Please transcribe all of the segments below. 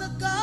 the God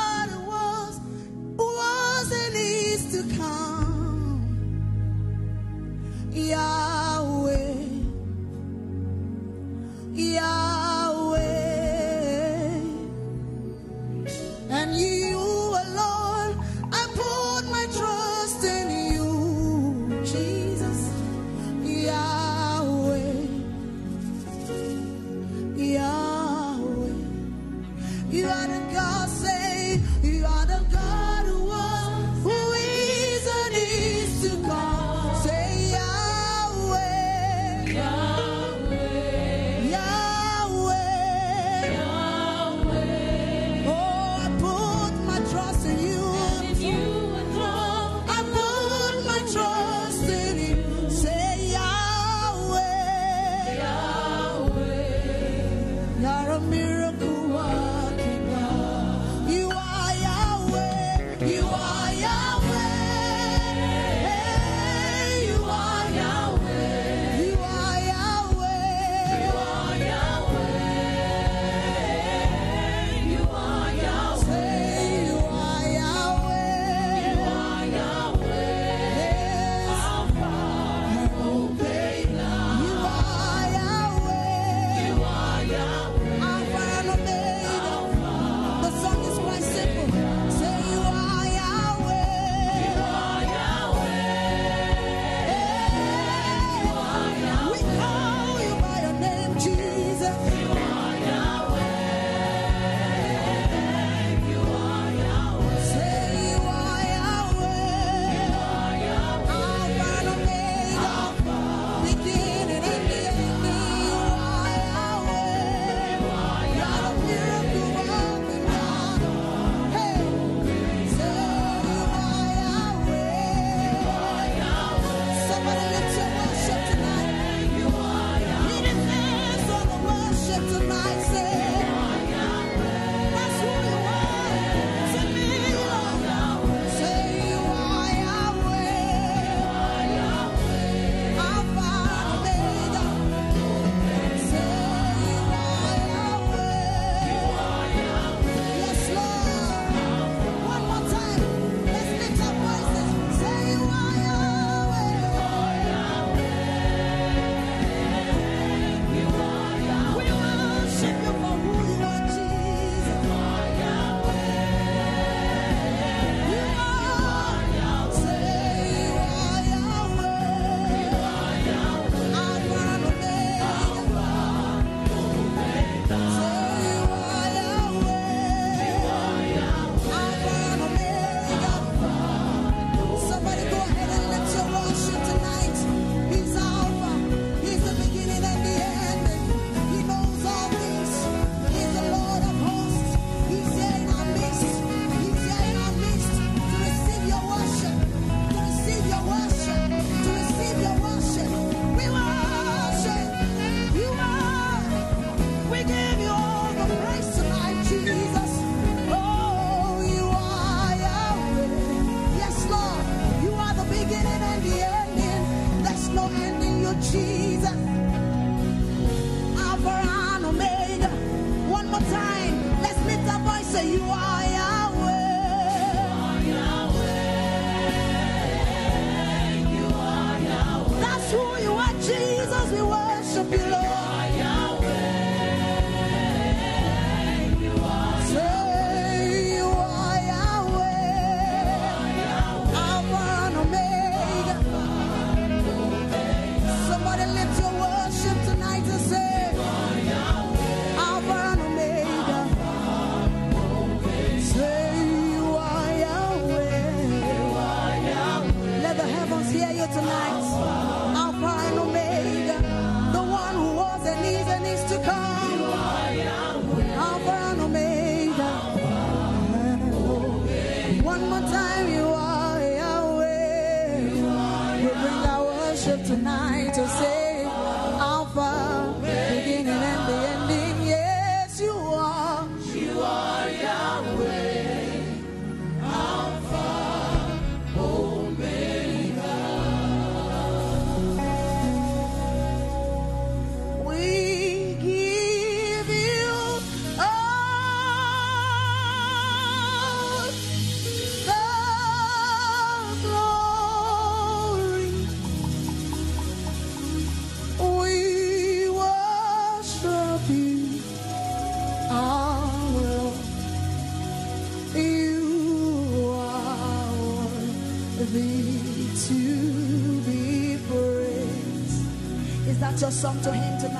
your to him tonight?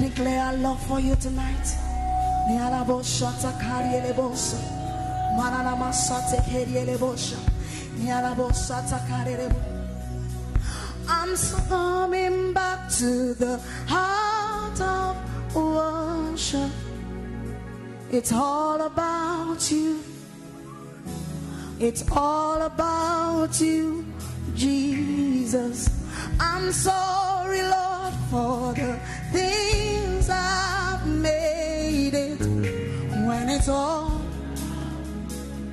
Declare love for you tonight. I'm coming back to the heart of worship. It's all about you. It's all about you, Jesus. I'm sorry, Lord, for the things I've made it when it's all,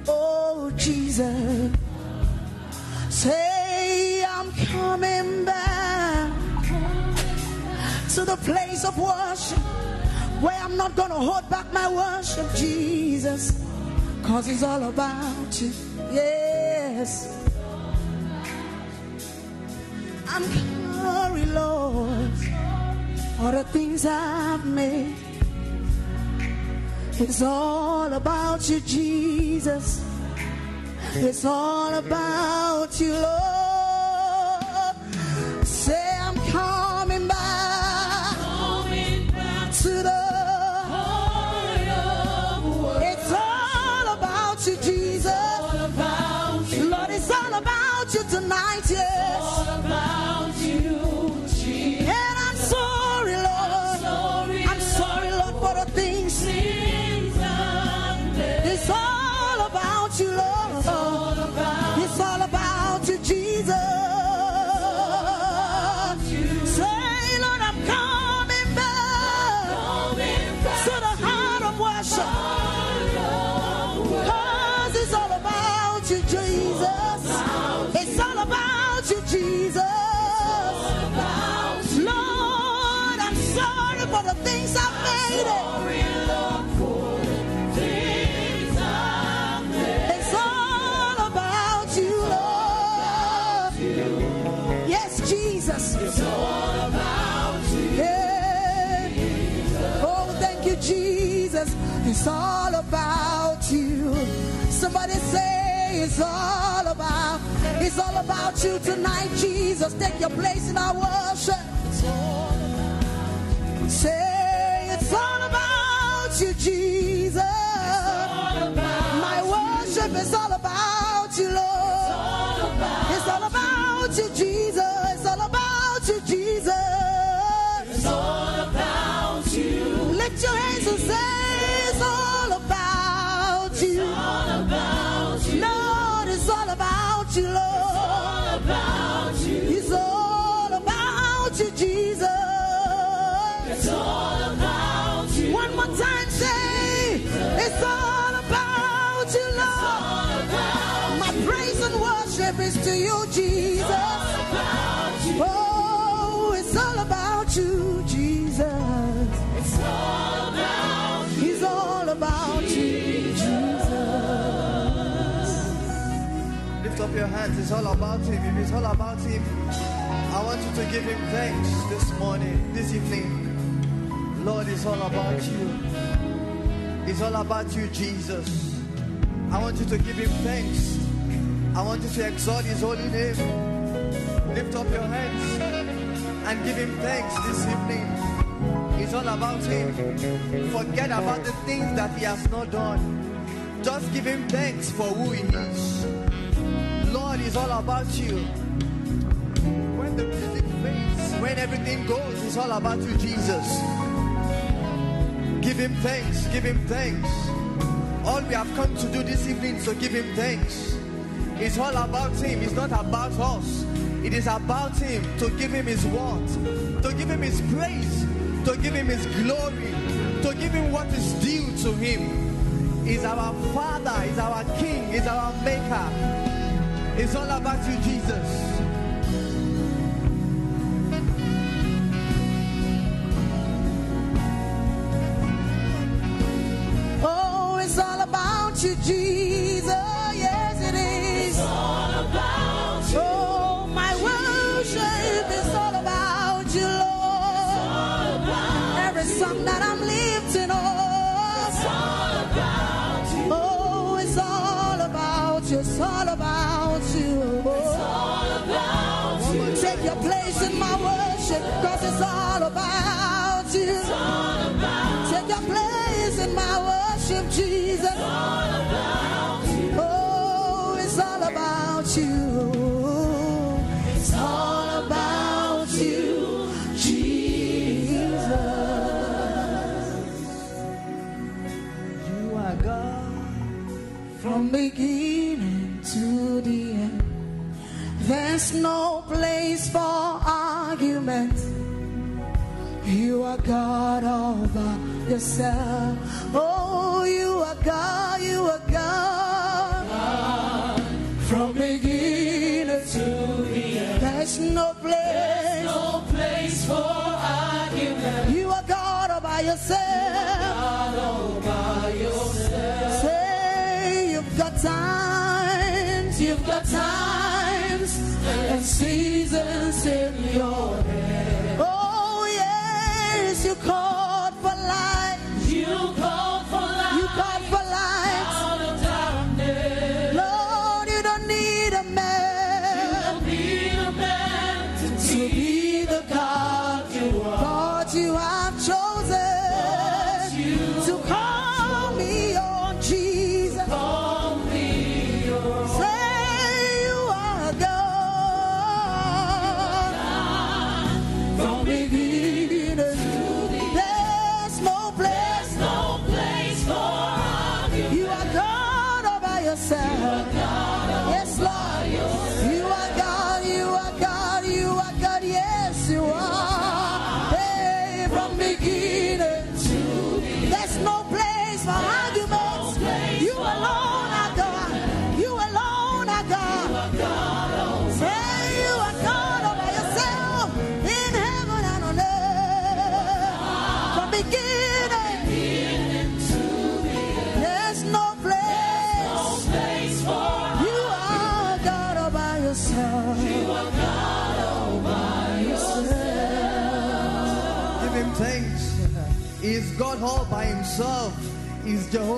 oh, Jesus. Say, I'm coming back to the place of worship where I'm not going to hold back my worship, Jesus, because it's all about you. Yes. I'm sorry, Lord, for the things I've made. It's all about you, Jesus. It's all about you, Lord. Say I'm coming back coming back to the. It's all about you, Jesus. Lord, it's all about you tonight, yes. It's all about. It's all about you tonight, Jesus. Take your place in our worship. Say it's all about you, Jesus. My worship is all about you, Lord. It's all about you, Jesus. To you, Jesus. Oh, it's all about you, Jesus. It's all about you. It's all about you, Jesus. Lift up your hands. It's all about Him. If it's all about Him, I want you to give Him thanks this morning, this evening. Lord, it's all about you. It's all about you, Jesus. I want you to give Him thanks. I want you to exalt His holy name. Lift up your hands and give Him thanks this evening. It's all about Him. Forget about the things that He has not done. Just give Him thanks for who He is. Lord, it's all about you. When the music fades, when everything goes, it's all about you, Jesus. Give Him thanks. Give Him thanks. All we have come to do this evening, so give Him thanks. It's all about Him. It's not about us. It is about Him to give Him His word, to give Him His praise, to give Him His glory, to give Him what is due to Him. He's our Father, He's our King, He's our Maker. It's all about you, Jesus. Oh, it's all about you, Jesus. Jesus. Oh, it's all about you. It's all about you, Jesus. You are God. From beginning to the end, there's no place for argument. You are God all by yourself. Oh, you are God, you are God. From beginning to the end, there's no place, no place for argument. You are God all by yourself. Say you've got times, you've got times and seasons in your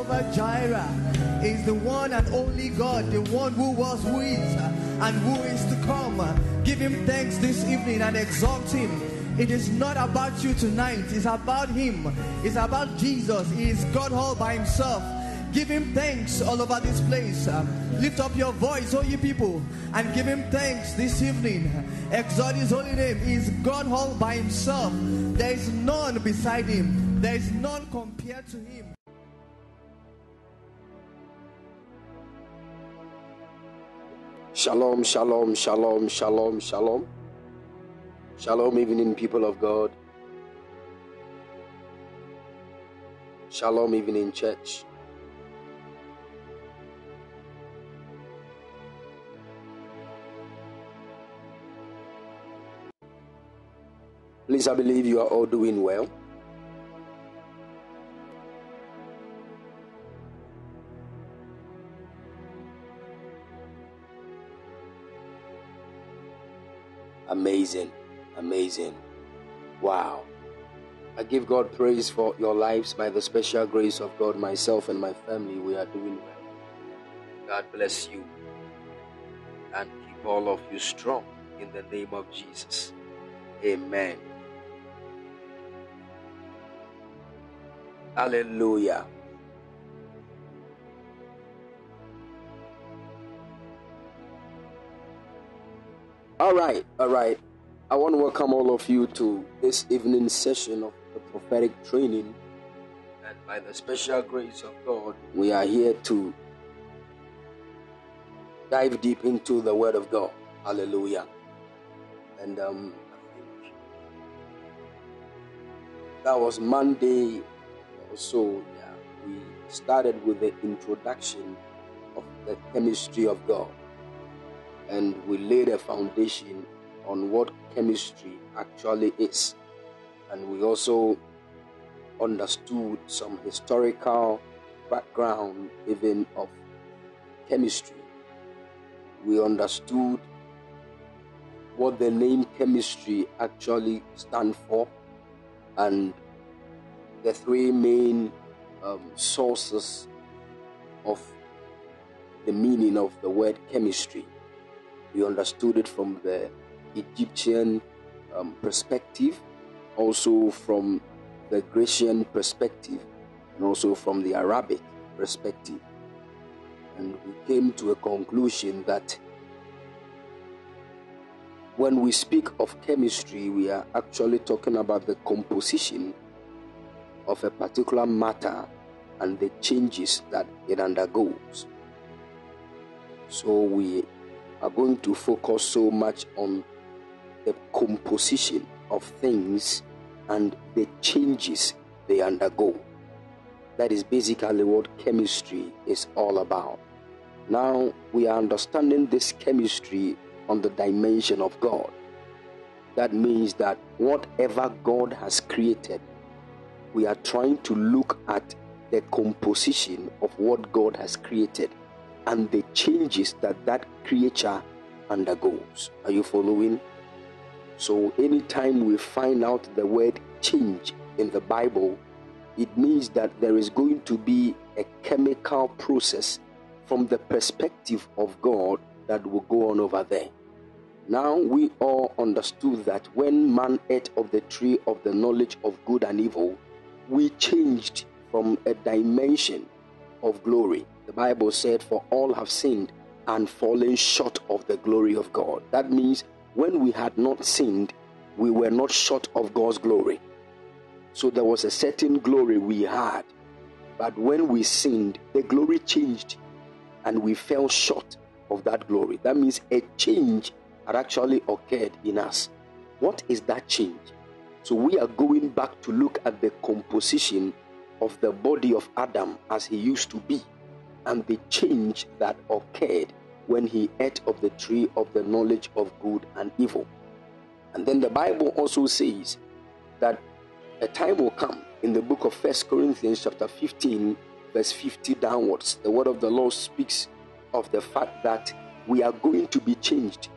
Jehovah Jireh. He's the one and only God, the one who was, who is, and who is to come. Give him thanks this evening and exalt him. It is not about you tonight, it's about him. It's about Jesus. He is God all by himself. Give him thanks all over this place. Lift up your voice, all you people, and give him thanks this evening. Exalt his holy name. He is God all by himself. There is none beside him, there is none compared to him. Shalom, shalom, shalom, shalom, shalom. Shalom, evening, people of God. Shalom, evening, church. Please, I believe you are all doing well. Amazing. Amazing. Wow. I give God praise for your lives by the special grace of God, myself and my family. We are doing well. God bless you and keep all of you strong in the name of Jesus. Amen. Hallelujah. All right, all right. I want to welcome all of you to this evening session of the prophetic training. And by the special grace of God, we are here to dive deep into the Word of God. Hallelujah. And um, that was Monday or so. Yeah, we started with the introduction of the chemistry of God and we laid a foundation on what chemistry actually is. And we also understood some historical background even of chemistry. We understood what the name chemistry actually stands for and the three main um, sources of the meaning of the word chemistry. We understood it from the Egyptian um, perspective, also from the Grecian perspective, and also from the Arabic perspective. And we came to a conclusion that when we speak of chemistry, we are actually talking about the composition of a particular matter and the changes that it undergoes. So we are going to focus so much on the composition of things and the changes they undergo. That is basically what chemistry is all about. Now we are understanding this chemistry on the dimension of God. That means that whatever God has created, we are trying to look at the composition of what God has created and the changes that that creature undergoes. Are you following? So, anytime we find out the word change in the Bible, it means that there is going to be a chemical process from the perspective of God that will go on over there. Now we all understood that when man ate of the tree of the knowledge of good and evil, we changed from a dimension of glory. The Bible said, For all have sinned and fallen short of the glory of God. That means when we had not sinned, we were not short of God's glory. So there was a certain glory we had. But when we sinned, the glory changed and we fell short of that glory. That means a change had actually occurred in us. What is that change? So we are going back to look at the composition of the body of Adam as he used to be and the change that occurred when he ate of the tree of the knowledge of good and evil. And then the Bible also says that a time will come in the book of First Corinthians chapter 15 verse 50 downwards. The word of the Lord speaks of the fact that we are going to be changed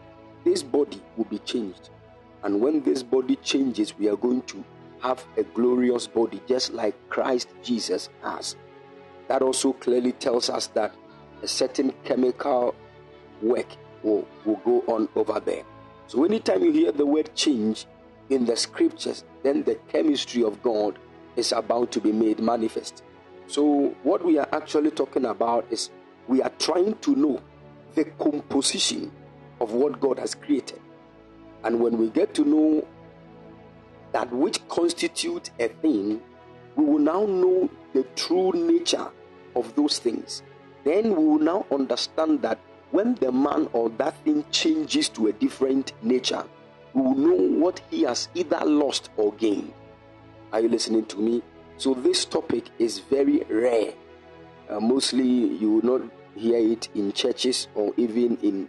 this body will be changed. And when this body changes, we are going to have a glorious body, just like Christ Jesus has. That also clearly tells us that a certain chemical work will, will go on over there. So, anytime you hear the word change in the scriptures, then the chemistry of God is about to be made manifest. So, what we are actually talking about is we are trying to know the composition of what God has created. And when we get to know that which constitutes a thing, we will now know the true nature of those things. Then we will now understand that when the man or that thing changes to a different nature, we will know what he has either lost or gained. Are you listening to me? So, this topic is very rare. Uh, mostly, you will not hear it in churches or even in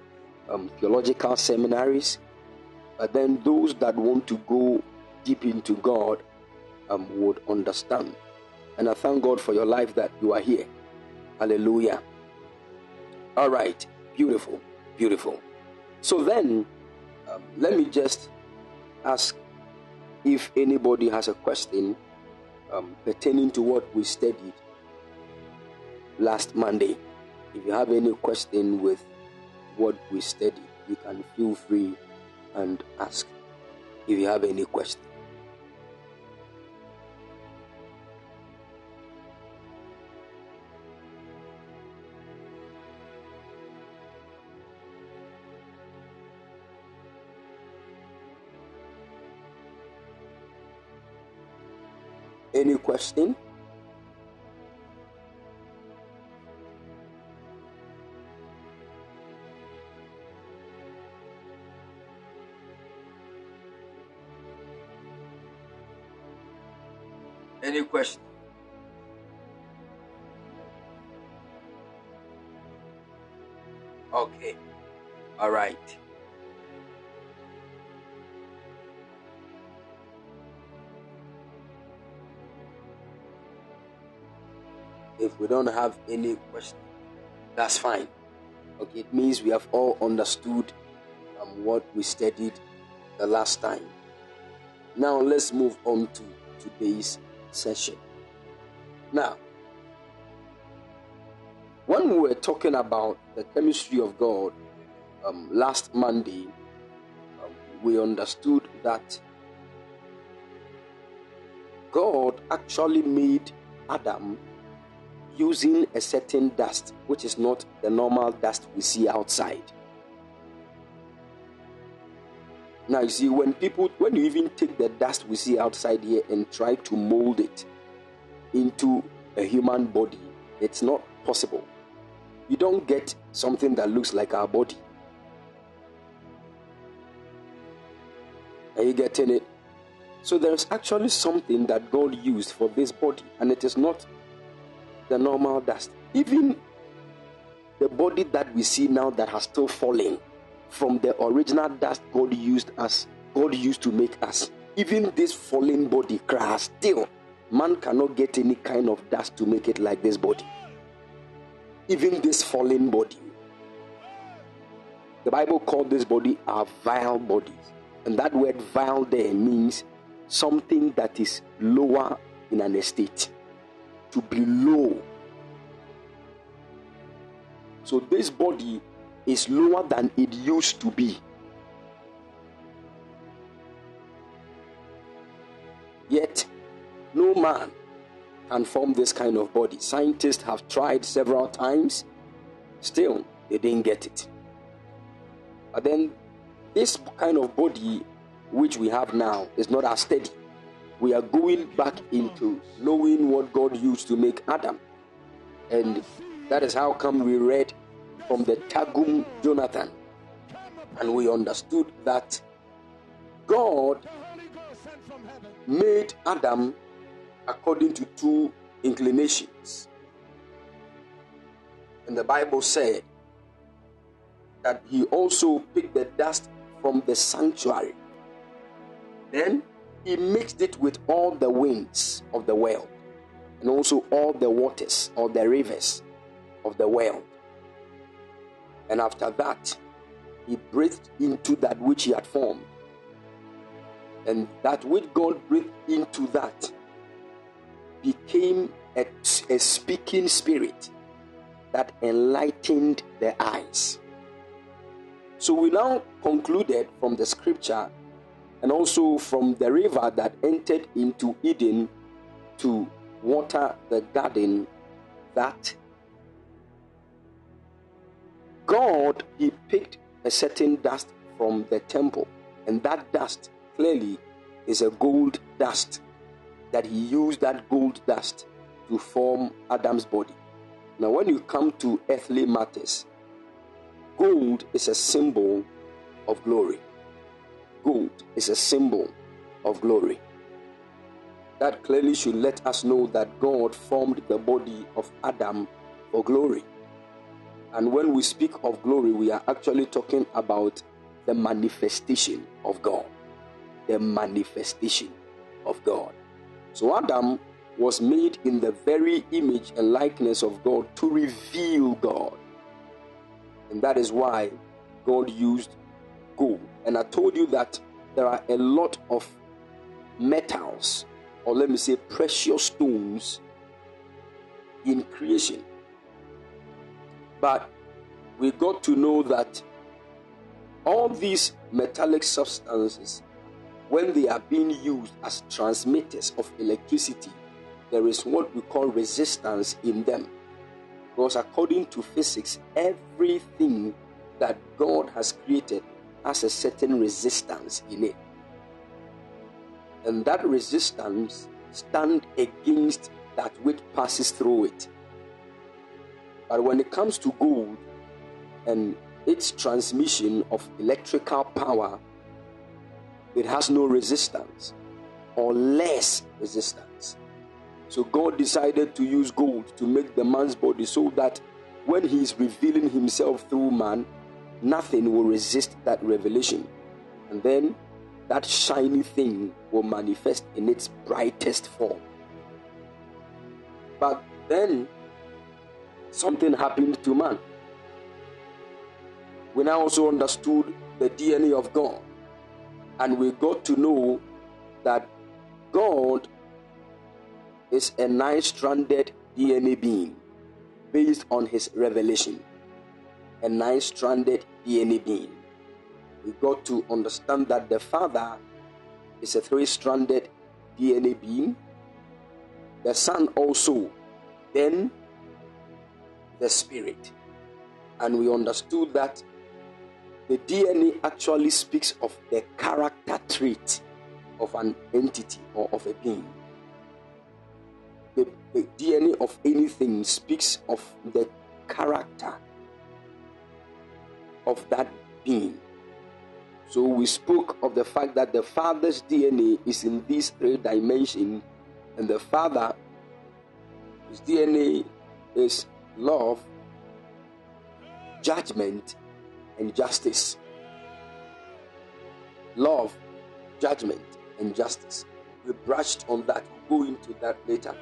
um, theological seminaries. But then those that want to go deep into God um, would understand. And I thank God for your life that you are here. Hallelujah. All right. Beautiful. Beautiful. So then, Um, let me just ask if anybody has a question um, pertaining to what we studied last Monday. If you have any question with what we studied, you can feel free and ask if you have any question. Any question? Any question? Okay. All right. If we don't have any question, that's fine. Okay, it means we have all understood um, what we studied the last time. Now let's move on to today's session. Now, when we were talking about the chemistry of God um, last Monday, um, we understood that God actually made Adam using a certain dust, which is not the normal dust we see outside. Now, you see, when people, when you even take the dust we see outside here and try to mold it into a human body, it's not possible. You don't get something that looks like our body. Are you getting it? So, there's actually something that God used for this body, and it is not the normal dust. Even the body that we see now that has still fallen from the original dust God used us, God used to make us. Even this fallen body crash still, man cannot get any kind of dust to make it like this body. Even this fallen body. The Bible called this body a vile body. And that word vile there means something that is lower in an estate to be low. So this body is lower than it used to be. Yet, no man can form this kind of body. Scientists have tried several times, still, they didn't get it. But then, this kind of body which we have now is not as steady. We are going back into knowing what God used to make Adam. And that is how come we read from the Targum Jonathan. And we understood that God made Adam according to two inclinations. And the Bible said that he also picked the dust from the sanctuary. Then he mixed it with all the winds of the world and also all the waters or the rivers of the world. And after that, he breathed into that which he had formed. And that which God breathed into that became a, a speaking spirit that enlightened their eyes. So we now concluded from the scripture and also from the river that entered into Eden to water the garden that God, He picked a certain dust from the temple, and that dust clearly is a gold dust that He used that gold dust to form Adam's body. Now, when you come to earthly matters, gold is a symbol of glory. Gold is a symbol of glory. That clearly should let us know that God formed the body of Adam for glory. And when we speak of glory, we are actually talking about the manifestation of God. The manifestation of God. So Adam was made in the very image and likeness of God to reveal God. And that is why God used And I told you that there are a lot of metals, or let me say precious stones, in creation. But we got to know that all these metallic substances, when they are being used as transmitters of electricity, there is what we call resistance in them. Because according to physics, everything that God has created has a certain resistance in it. And that resistance stand against that which passes through it. But when it comes to gold and its transmission of electrical power, it has no resistance or less resistance. So God decided to use gold to make the man's body so that when he is revealing himself through man, nothing will resist that revelation. And then that shiny thing will manifest in its brightest form. But then something happened to man. We now also understood the DNA of God, and we got to know that God is a nine stranded DNA being based on his revelation. A nine stranded DNA being. We got to understand that the Father is a three stranded DNA being, the Son also, then the Spirit. And we understood that the DNA actually speaks of the character trait of an entity or of a being. The, the DNA of anything speaks of the character of that being. So we spoke of the fact that the Father's DNA is in these three dimensions, and the Father, his DNA is love, judgment, and justice. Love, judgment, and justice. We brushed on that, we'll go into that later.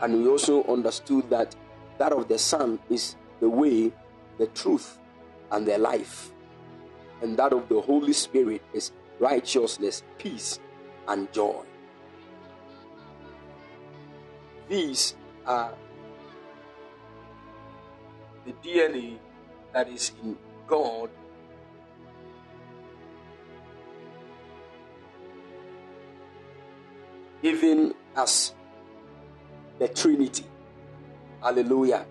And we also understood that that of the Son is the way, the truth, and the life. And that of the Holy Spirit is righteousness, peace, and joy. These are the DNA that is in God even as the Trinity. Hallelujah.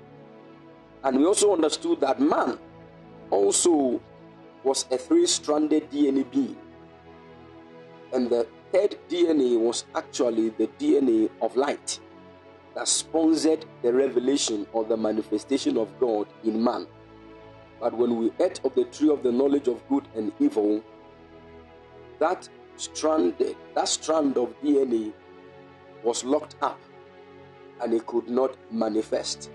And we also understood that man also was a three stranded DNA being. And the third DNA was actually the DNA of light that sponsored the revelation or the manifestation of God in man. But when we ate of the tree of the knowledge of good and evil, that stranded, that strand of DNA was locked up and it could not manifest.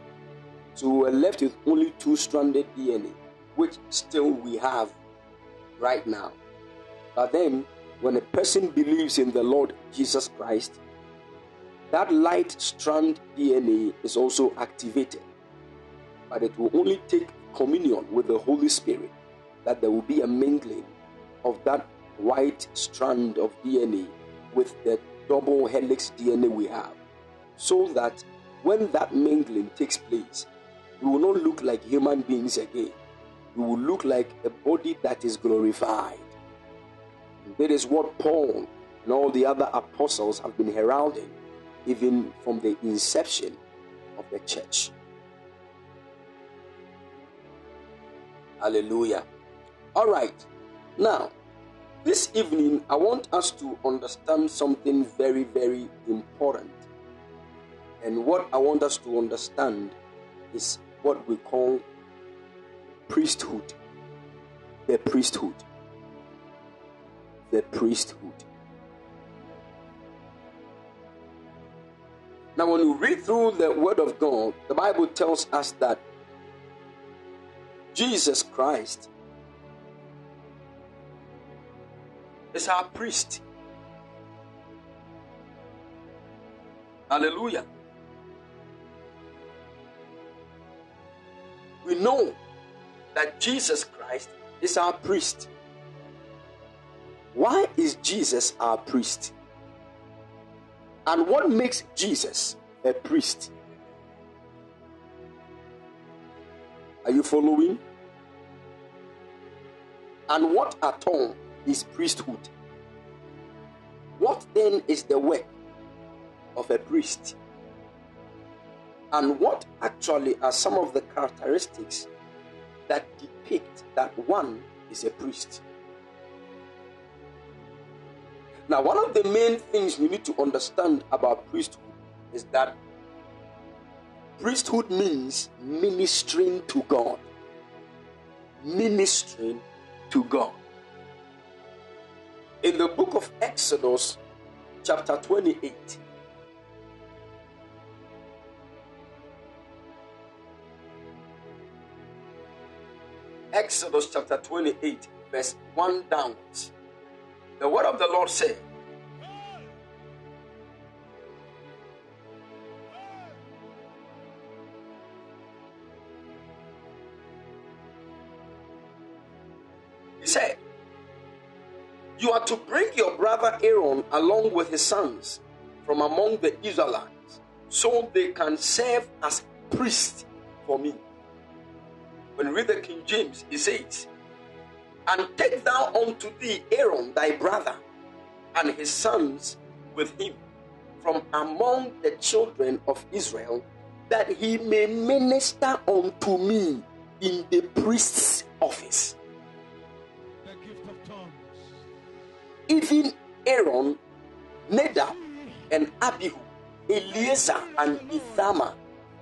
So we were left with only two stranded DNA, which still we have right now. But then, when a person believes in the Lord Jesus Christ, that light strand DNA is also activated. But it will only take communion with the Holy Spirit that there will be a mingling of that white strand of DNA with the double helix DNA we have. So that when that mingling takes place, we will not look like human beings again. We will look like a body that is glorified. That is what Paul and all the other apostles have been heralding, even from the inception of the church. Hallelujah. All right. Now, this evening, I want us to understand something very, very important. And what I want us to understand is what we call priesthood. The priesthood. The priesthood. Now, when you read through the Word of God, the Bible tells us that Jesus Christ is our priest. Hallelujah. We know that Jesus Christ is our priest. why is Jesus our priest? And what makes Jesus a priest? Are you following? And what at all is priesthood? What then is the work of a priest? And what actually are some of the characteristics that depict that one is a priest? Now, one of the main things you need to understand about priesthood is that priesthood means ministering to God. Ministering to God. In the book of Exodus, chapter 28, Exodus chapter 28, verse 1 downwards. The word of the Lord said, He said, You are to bring your brother Aaron along with his sons from among the Israelites so they can serve as priests for me. When you read the King James, it says, And take thou unto thee Aaron thy brother and his sons with him from among the children of Israel, that he may minister unto me in the priest's office. The gift of tongues. Even Aaron, Nadab, and Abihu, Eleazar, and Ithamar,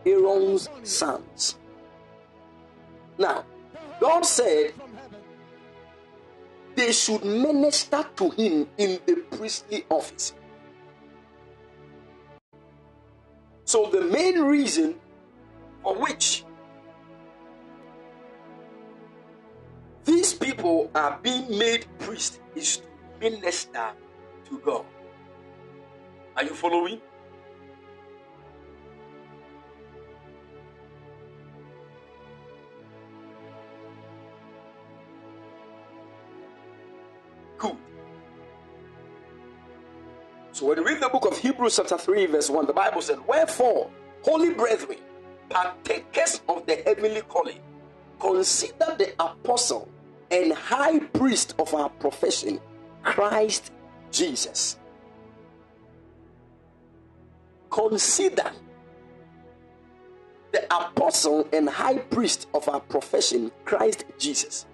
Aaron's sons. Now, God said they should minister to him in the priestly office. So, the main reason for which these people are being made priests is to minister to God. Are you following? So when you read the book of Hebrews, chapter 3, verse 1, the Bible said, Wherefore, holy brethren, partakers of the heavenly calling, consider the apostle and high priest of our profession, Christ Jesus. Consider the apostle and high priest of our profession, Christ Jesus.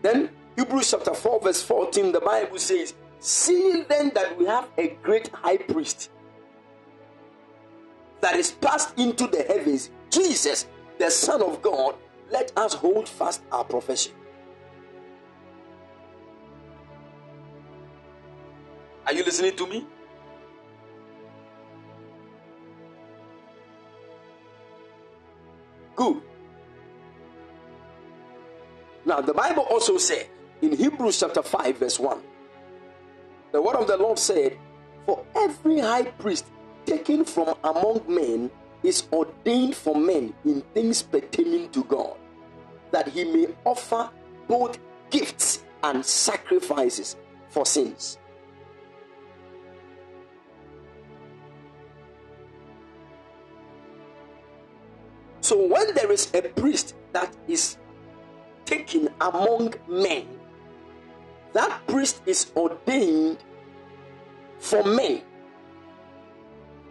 Then Hebrews chapter 4, verse 14, the Bible says, Seeing then that we have a great high priest that is passed into the heavens, Jesus, the Son of God, let us hold fast our profession. Are you listening to me? Good. Now, the Bible also said in Hebrews chapter 5, verse 1, the word of the Lord said, For every high priest taken from among men is ordained for men in things pertaining to God, that he may offer both gifts and sacrifices for sins. So when there is a priest that is taken among men, that priest is ordained for men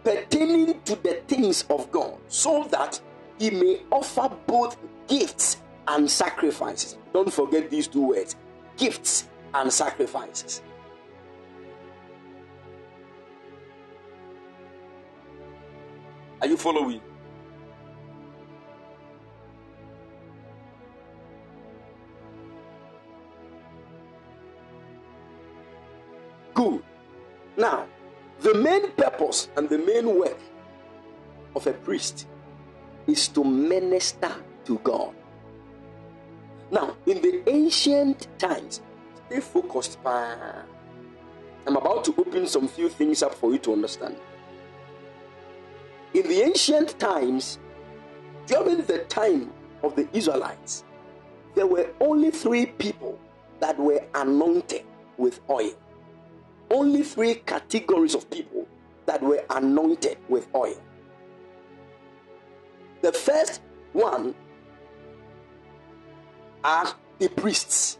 pertaining to the things of God, so that he may offer both gifts and sacrifices. Don't forget these two words gifts and sacrifices. Are you following? Good. Now, the main purpose and the main work of a priest is to minister to God. Now, in the ancient times, stay focused. I'm about to open some few things up for you to understand. In the ancient times, during the time of the Israelites, there were only three people that were anointed with oil. Only three categories of people that were anointed with oil. The first one are the priests,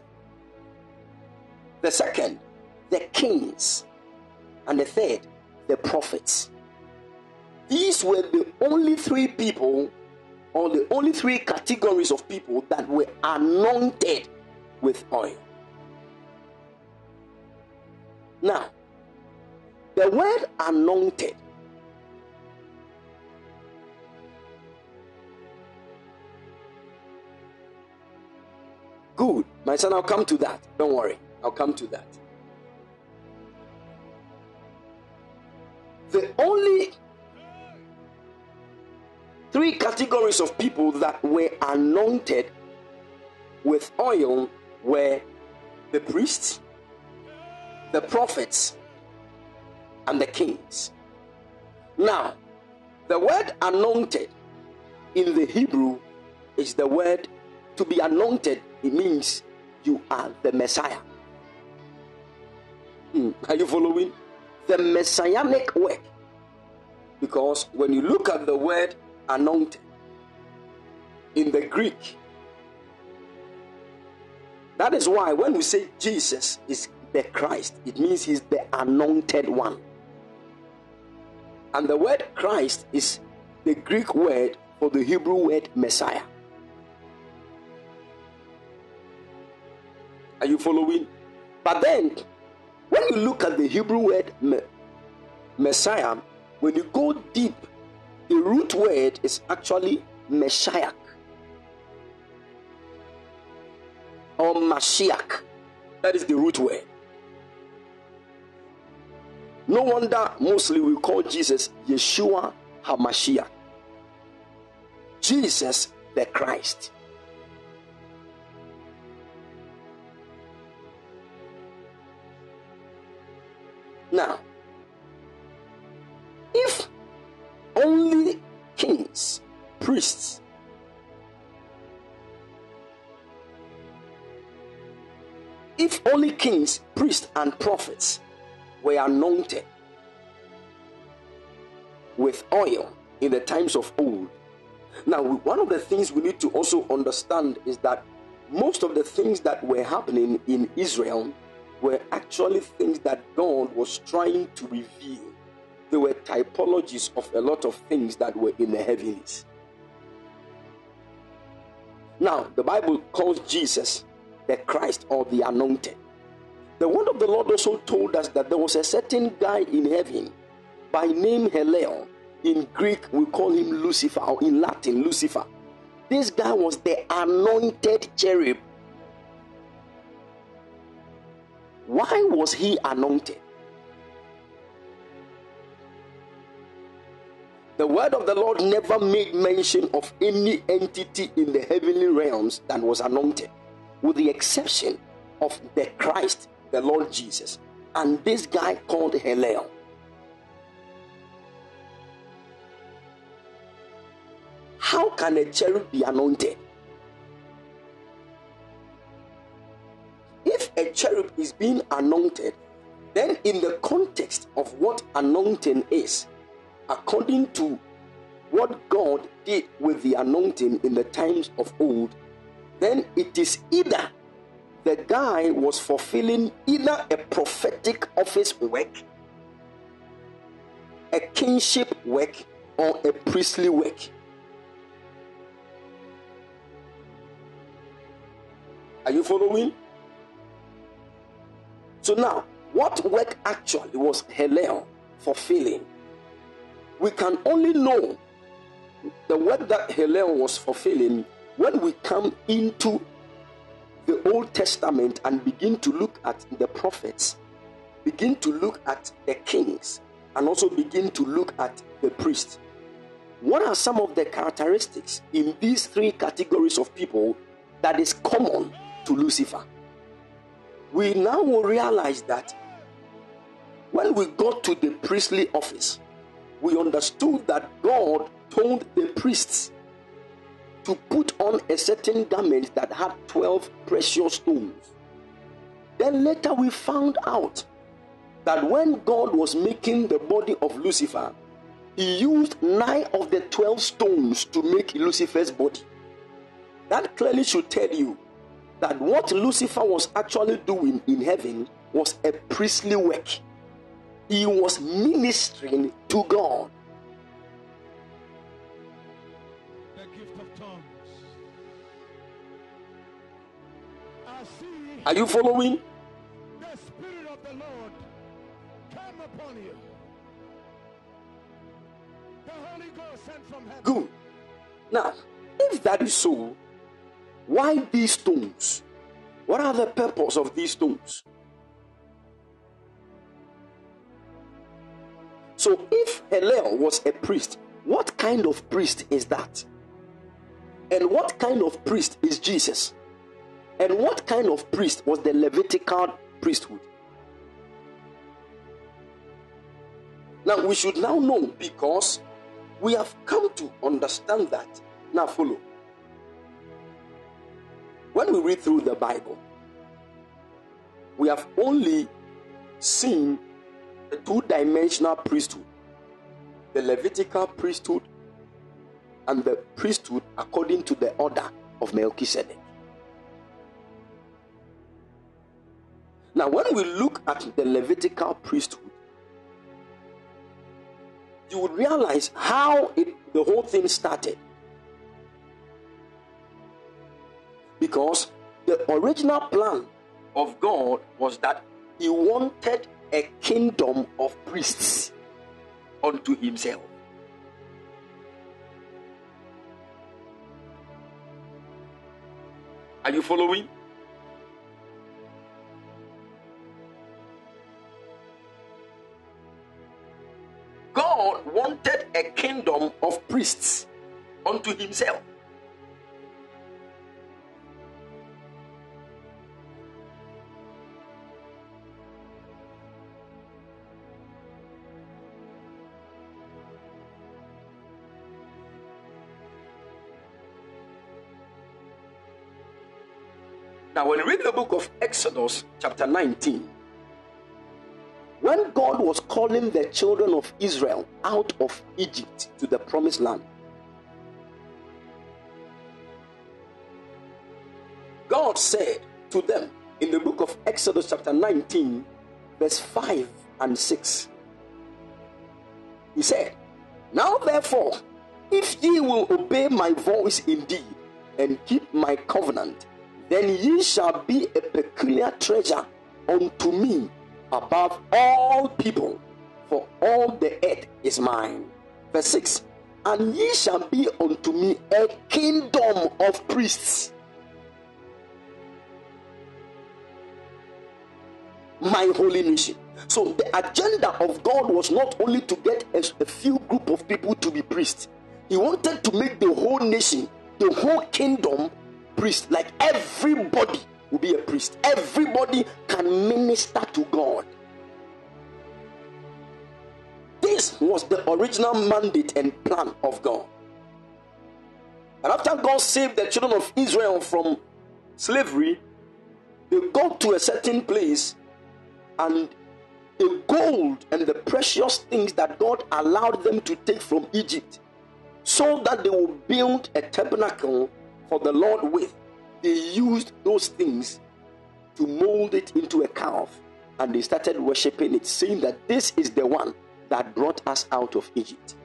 the second, the kings, and the third, the prophets. These were the only three people, or the only three categories of people that were anointed with oil. Now, the word anointed Good. My son, I'll come to that. Don't worry. I'll come to that. The only three categories of people that were anointed with oil were the priests, the prophets, and the kings. Now, the word anointed in the Hebrew is the word to be anointed, it means you are the Messiah. Hmm, Are you following? The messianic work. Because when you look at the word anointed in the Greek, that is why when we say Jesus is the Christ, it means he's the anointed one. And the word Christ is the Greek word for the Hebrew word Messiah. Are you following? But then, when you look at the Hebrew word me- Messiah, when you go deep, the root word is actually Messiah or Mashiach. That is the root word. No wonder mostly we call Jesus Yeshua HaMashiach. Jesus the Christ. Now, if only kings, priests, if only kings, priests, and prophets were anointed with oil in the times of old. Now, one of the things we need to also understand is that most of the things that were happening in Israel were actually things that God was trying to reveal. They were typologies of a lot of things that were in the heavens. Now, the Bible calls Jesus the Christ or the anointed. The word of the Lord also told us that there was a certain guy in heaven by name Helion. In Greek, we call him Lucifer, or in Latin, Lucifer. This guy was the anointed cherub. Why was he anointed? The word of the Lord never made mention of any entity in the heavenly realms that was anointed, with the exception of the Christ, the Lord Jesus, and this guy called Hillel. How can a cherub be anointed? If a cherub is being anointed, then in the context of what anointing is, according to what God did with the anointing in the times of old, then it is either the guy was fulfilling either a prophetic office work, a kingship work, or a priestly work. Are you following? So now, what work actually was Hillel fulfilling? We can only know the work that Hillel was fulfilling when we come into the Old Testament and begin to look at the prophets, begin to look at the kings, and also begin to look at the priests. What are some of the characteristics in these three categories of people that is common to Lucifer? We now will realize that when we got to the priestly office, we understood that God told the priests to put on a certain garment that had 12 precious stones. Then later we found out that when God was making the body of Lucifer, he used nine of the 12 stones to make Lucifer's body. That clearly should tell you that what Lucifer was actually doing in heaven was a priestly work. He was ministering to God. Are you following? the Spirit of the Lord come upon you. The Holy Ghost sent from heaven. Good. Now, if that is so, why these stones? What are the purpose of these stones? So, if Hillel was a priest, what kind of priest is that? And what kind of priest is Jesus? And what kind of priest was the Levitical priesthood? Now, we should now know because we have come to understand that. Now, follow. When we read through the Bible, we have only seen the two dimensional priesthood the Levitical priesthood and the priesthood according to the order of Melchizedek. Now, when we look at the Levitical priesthood, you would realize how it, the whole thing started. Because the original plan of God was that He wanted a kingdom of priests unto Himself. Are you following? God wanted a kingdom of priests unto himself. Now, when you read the book of Exodus, chapter 19, when God was calling the children of Israel out of Egypt to the promised land, God said to them in the book of Exodus, chapter 19, verse 5 and 6, He said, Now therefore, if ye will obey my voice indeed and keep my covenant, then ye shall be a peculiar treasure unto me above all people, for all the earth is mine. Verse 6 And ye shall be unto me a kingdom of priests. My holy nation. So the agenda of God was not only to get a, a few group of people to be priests. He wanted to make the whole nation, the whole kingdom priest. Like everybody will be a priest. Everybody can minister to God. This was the original mandate and plan of God. And after God saved the children of Israel from slavery, they got to a certain place and the gold and the precious things that God allowed them to take from Egypt so that they will build a tabernacle for the Lord with. They used those things to mold it into a calf and they started worshiping it, saying that this is the one that brought us out of Egypt.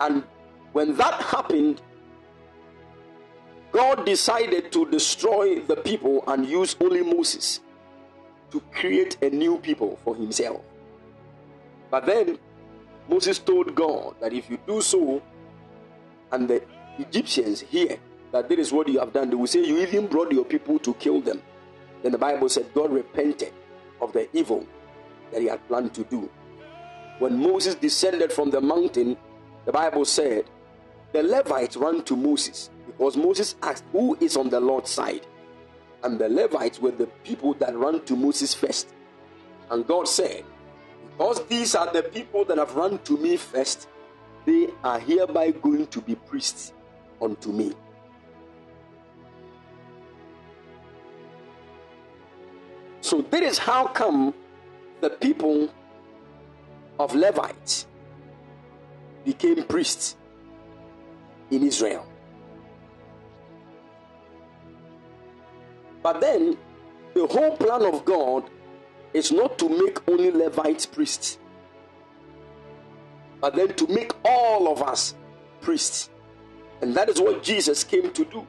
And when that happened, God decided to destroy the people and use only Moses to create a new people for himself. But then Moses told God that if you do so, and the Egyptians hear that this is what you have done, they will say, You even brought your people to kill them. Then the Bible said God repented of the evil that he had planned to do. When Moses descended from the mountain, the Bible said the Levites ran to Moses because Moses asked, Who is on the Lord's side? And the Levites were the people that ran to Moses first. And God said, because these are the people that have run to me first, they are hereby going to be priests unto me. So, this is how come the people of Levites became priests in Israel. But then, the whole plan of God is not to make only Levites priests, but then to make all of us priests. And that is what Jesus came to do.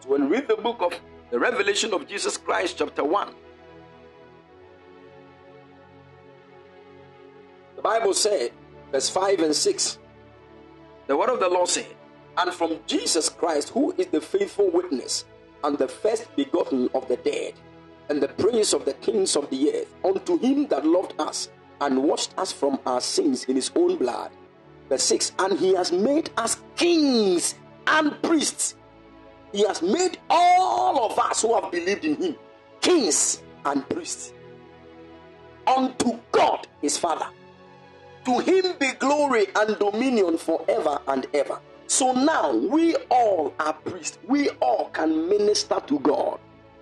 So when we read the book of the revelation of Jesus Christ, chapter 1, the Bible said, verse 5 and 6, the word of the Lord said, And from Jesus Christ, who is the faithful witness and the first begotten of the dead, and the prince of the kings of the earth, unto him that loved us and washed us from our sins in his own blood. Verse 6 And he has made us kings and priests. He has made all of us who have believed in him kings and priests unto God his Father. To him be glory and dominion forever and ever. So now we all are priests. We all can minister to God.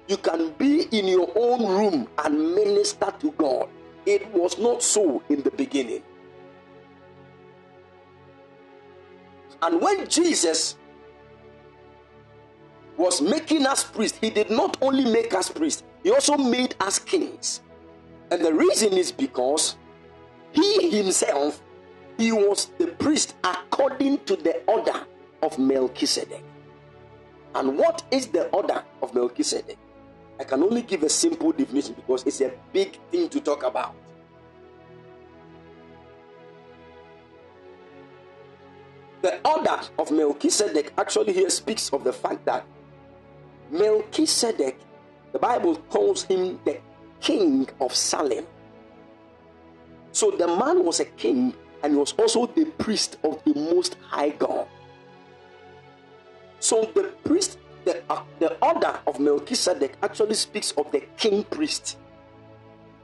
You can be in your own room and minister to God. It was not so in the beginning. And when Jesus was making us priests, he did not only make us priests, he also made us kings. And the reason is because he himself he was the priest according to the order of Melchizedek. And what is the order of Melchizedek? I can only give a simple definition because it's a big thing to talk about. The order of Melchizedek actually here speaks of the fact that Melchizedek, the Bible calls him the king of Salem. So the man was a king and he was also the priest of the Most High God. So the priest, the, uh, the order of Melchizedek actually speaks of the king priest.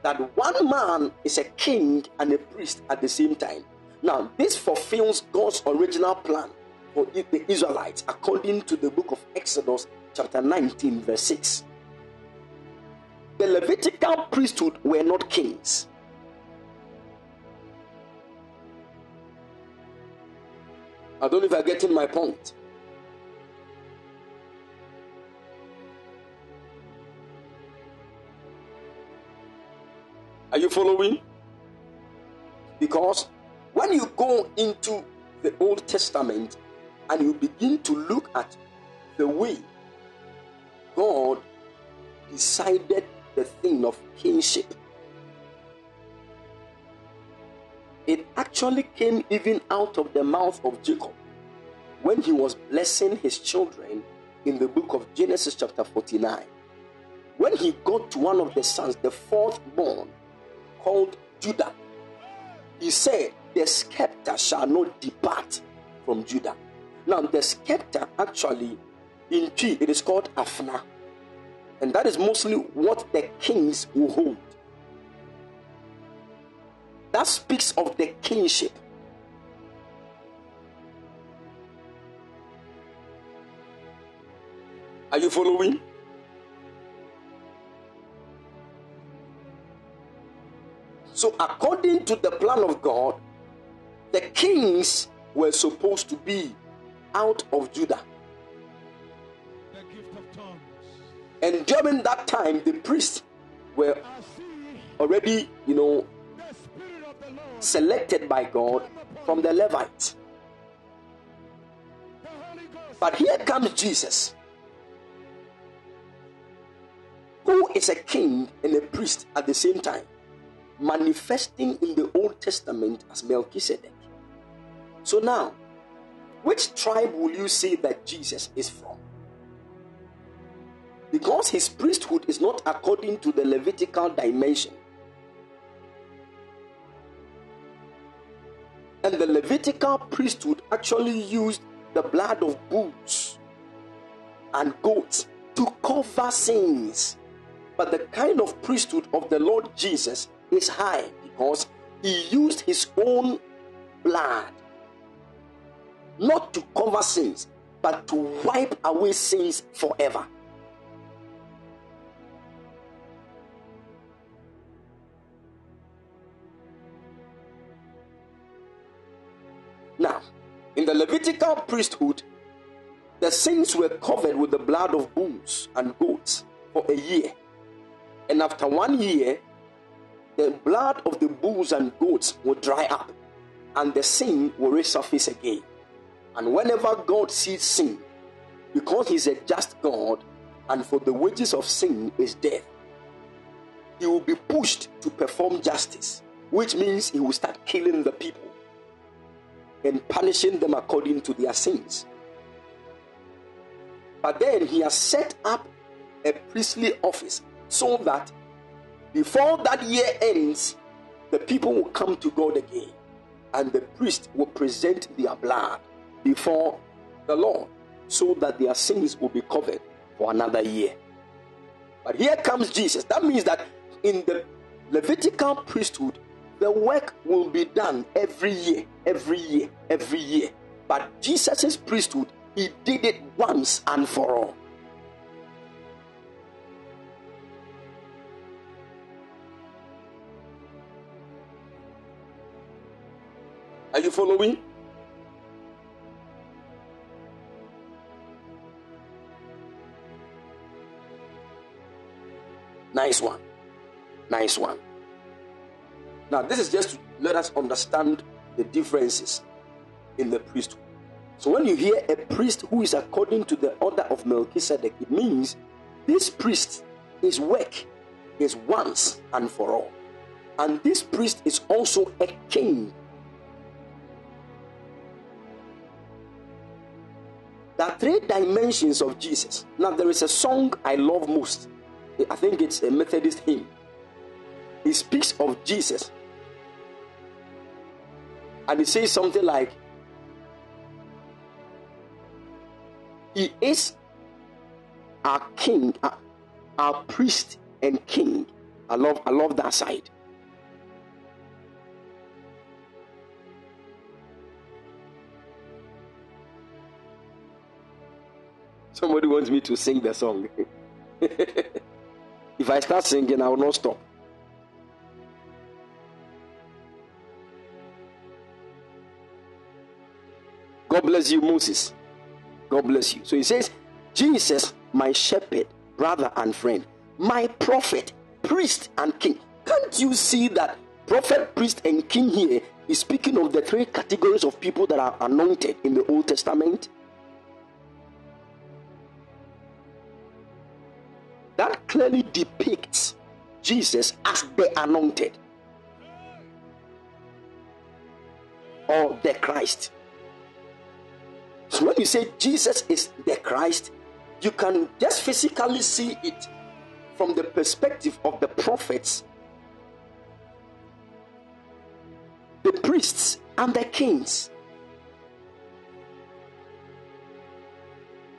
That one man is a king and a priest at the same time. Now, this fulfills God's original plan for the Israelites according to the book of Exodus, chapter 19, verse 6. The Levitical priesthood were not kings. I don't know if I'm getting my point. Are you following? Because when you go into the Old Testament and you begin to look at the way God decided the thing of kingship, it actually came even out of the mouth of Jacob when he was blessing his children in the book of Genesis, chapter 49. When he got to one of the sons, the fourth born, called Judah, he said, The scepter shall not depart from Judah. Now, the scepter actually, in T, it is called Afna. And that is mostly what the kings will hold. That speaks of the kingship. Are you following? So, according to the plan of God, the kings were supposed to be out of Judah. The gift of tongues. And during that time, the priests were already, you know, the Spirit of the Lord. selected by God from the Levites. The Holy Ghost. But here comes Jesus, who is a king and a priest at the same time, manifesting in the Old Testament as Melchizedek. So now, which tribe will you say that Jesus is from? Because his priesthood is not according to the Levitical dimension. And the Levitical priesthood actually used the blood of bulls and goats to cover sins. But the kind of priesthood of the Lord Jesus is high because he used his own blood not to cover sins but to wipe away sins forever. Now, in the Levitical priesthood, the sins were covered with the blood of bulls and goats for a year. And after one year, the blood of the bulls and goats will dry up, and the sin will resurface again. And whenever God sees sin, because He's a just God, and for the wages of sin is death, He will be pushed to perform justice, which means He will start killing the people and punishing them according to their sins. But then He has set up a priestly office so that before that year ends, the people will come to God again and the priest will present their blood before the Lord so that their sins will be covered for another year. But here comes Jesus. That means that in the Levitical priesthood, the work will be done every year, every year, every year. But Jesus' priesthood, he did it once and for all. Are you following? Nice one. Nice one. Now, this is just to let us understand the differences in the priesthood. So, when you hear a priest who is according to the order of Melchizedek, it means this priest, his work is once and for all. And this priest is also a king. There are three dimensions of Jesus. Now, there is a song I love most. I think it's a Methodist hymn. It speaks of Jesus. And it says something like, He is our king, our, our priest and king. I love, I love that side. Somebody wants me to sing the song. if I start singing, I will not stop. God bless you, Moses. God bless you. So he says, Jesus, my shepherd, brother, and friend, my prophet, priest, and king. Can't you see that prophet, priest, and king here is speaking of the three categories of people that are anointed in the Old Testament? Clearly depicts Jesus as the anointed or the Christ. So when you say Jesus is the Christ, you can just physically see it from the perspective of the prophets, the priests, and the kings.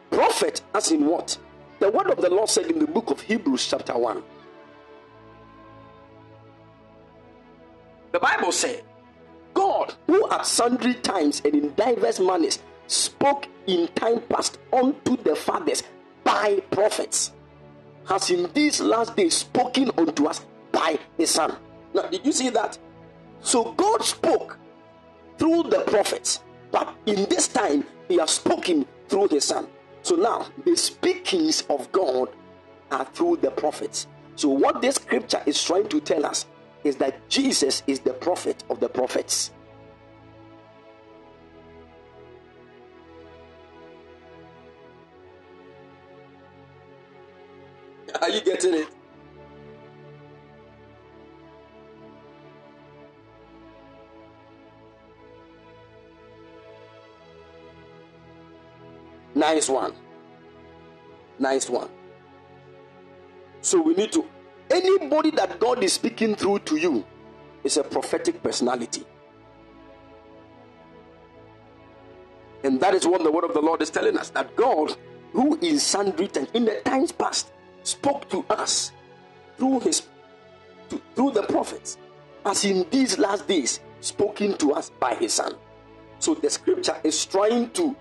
Prophet, as in what? The word of the Lord said in the book of Hebrews, chapter 1. The Bible said, God, who at sundry times and in diverse manners spoke in time past unto the fathers by prophets, has in these last days spoken unto us by his Son. Now, did you see that? So God spoke through the prophets, but in this time he has spoken through his Son. So now the speakings of God are through the prophets. So, what this scripture is trying to tell us is that Jesus is the prophet of the prophets. Are you getting it? Nice one. Nice one. So we need to, anybody that God is speaking through to you is a prophetic personality. And that is what the word of the Lord is telling us that God, who in sundry times, in the times past, spoke to us through his to, through the prophets, as in these last days, spoken to us by his son. So the scripture is trying to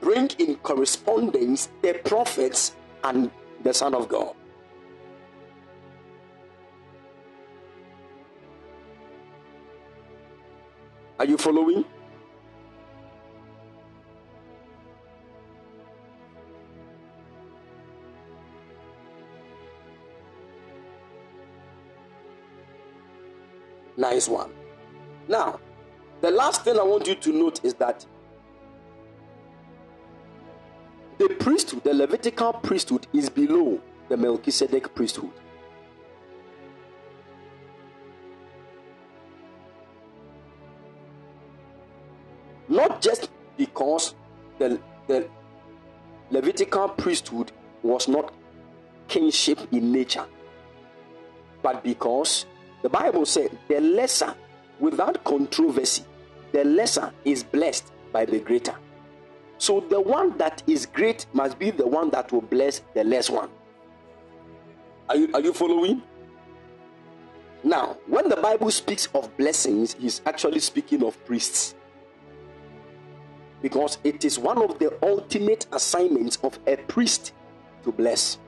bring in correspondence the prophets and the Son of God. Are you following? Nice one. Now, the last thing I want you to note is that the priesthood, the Levitical priesthood, is below the Melchizedek priesthood. Not just because the, the Levitical priesthood was not kingship in nature, but because the Bible said the lesser, without controversy, the lesser is blessed by the greater. So the one that is great must be the one that will bless the less one. Are you, are you following? Now, when the Bible speaks of blessings, he's actually speaking of priests. Because it is one of the ultimate assignments of a priest to bless.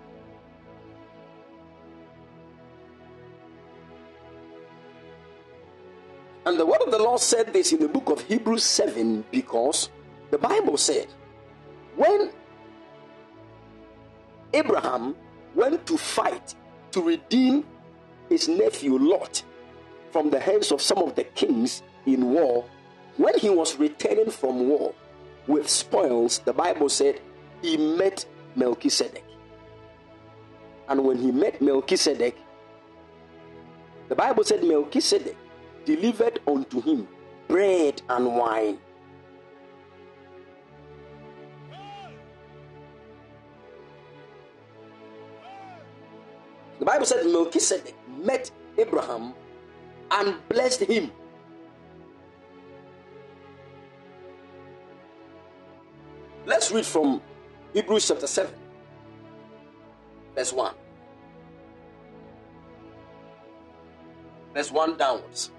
And the word of the Lord said this in the book of Hebrews 7 because the Bible said, when Abraham went to fight to redeem his nephew Lot from the hands of some of the kings in war, when he was returning from war with spoils, the Bible said he met Melchizedek. And when he met Melchizedek, the Bible said Melchizedek delivered unto him bread and wine. The Bible said Melchizedek met Abraham and blessed him. Let's read from Hebrews chapter 7, verse 1. Verse 1 downwards.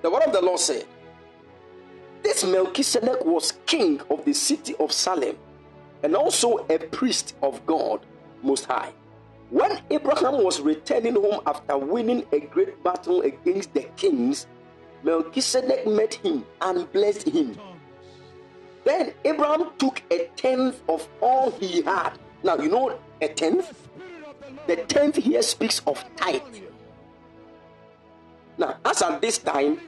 The word of the Lord said, This Melchizedek was king of the city of Salem and also a priest of God Most High. When Abraham was returning home after winning a great battle against the kings, Melchizedek met him and blessed him. Then Abraham took a tenth of all he had. Now, you know a tenth? The tenth here speaks of tithe. Now, as at this time,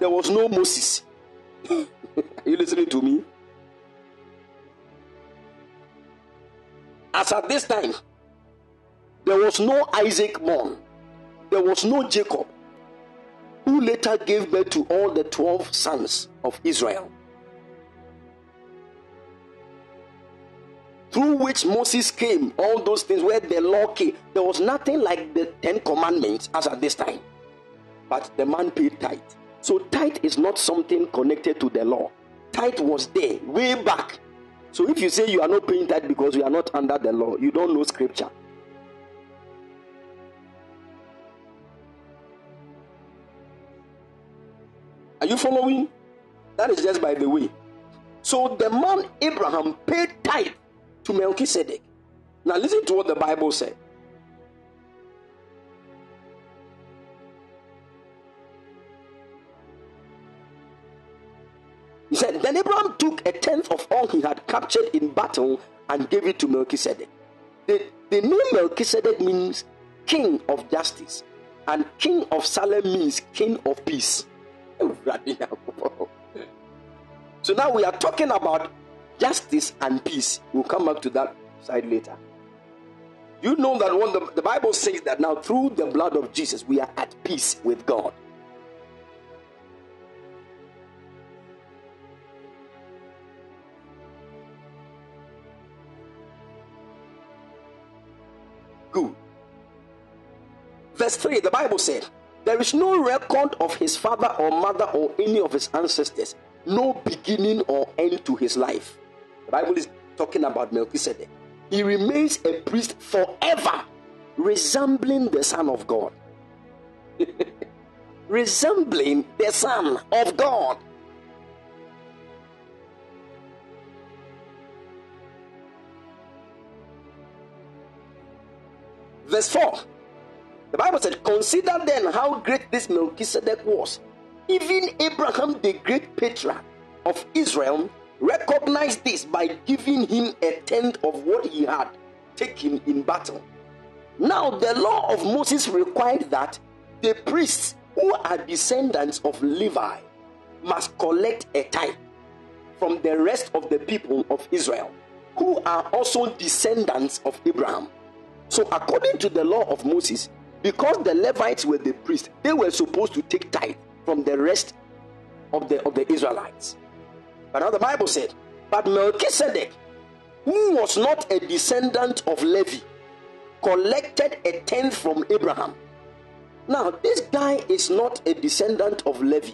there was no Moses. Are you listening to me? As at this time, there was no Isaac born, there was no Jacob, who later gave birth to all the 12 sons of Israel. Through which Moses came, all those things where the law came. There was nothing like the Ten Commandments as at this time. But the man paid tithe. So tithe is not something connected to the law. Tithe was there way back. So if you say you are not paying tithe because you are not under the law, you don't know scripture. Are you following? That is just by the way. So the man Abraham paid tithe to Melchizedek. Now listen to what the Bible said. He said, Then Abraham took a tenth of all he had captured in battle and gave it to Melchizedek. The, the name Melchizedek means king of justice, and king of Salem means king of peace. So now we are talking about justice and peace. We'll come back to that side later. You know that when the, the Bible says that now through the blood of Jesus we are at peace with God. Good. Verse 3, the Bible said, There is no record of his father or mother or any of his ancestors, no beginning or end to his life. The Bible is talking about Melchizedek. He remains a priest forever, resembling the Son of God. resembling the Son of God. Verse 4 The Bible said, Consider then how great this Melchizedek was. Even Abraham, the great patriarch of Israel, recognized this by giving him a tenth of what he had taken in battle. Now, the law of Moses required that the priests who are descendants of Levi must collect a tithe from the rest of the people of Israel, who are also descendants of Abraham. So, according to the law of Moses, because the Levites were the priests, they were supposed to take tithe from the rest of the of the Israelites. But now the Bible said, but Melchizedek, who was not a descendant of Levi, collected a tenth from Abraham. Now, this guy is not a descendant of Levi,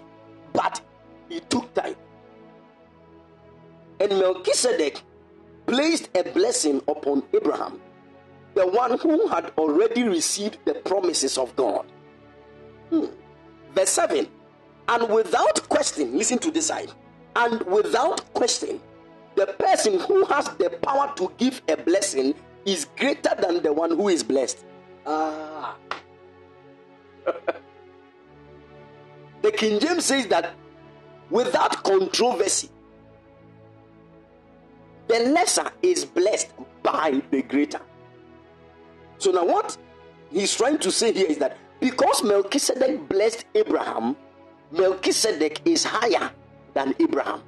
but he took tithe. And Melchizedek placed a blessing upon Abraham, the one who had already received the promises of God. Hmm. Verse 7 And without question, listen to this side, and without question, the person who has the power to give a blessing is greater than the one who is blessed. Ah. the King James says that without controversy, the lesser is blessed by the greater. So now, what he's trying to say here is that because Melchizedek blessed Abraham, Melchizedek is higher than Abraham.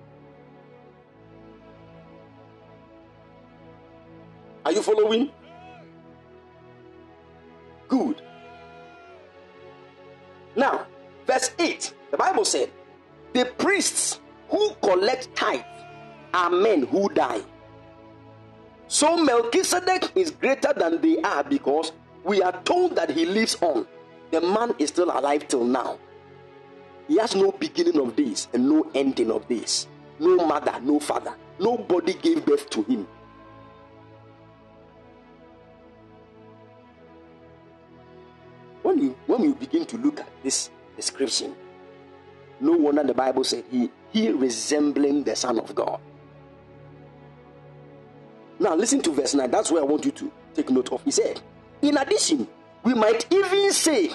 Are you following? Good. Now, verse 8, the Bible said, The priests who collect tithe are men who die. So Melchizedek is greater than they are because we are told that he lives on. The man is still alive till now. He has no beginning of this and no ending of this. No mother, no father. Nobody gave birth to him. When you when you begin to look at this description, no wonder the Bible said he he resembling the Son of God. Now listen to verse 9. That's where I want you to take note of. He said, In addition, we might even say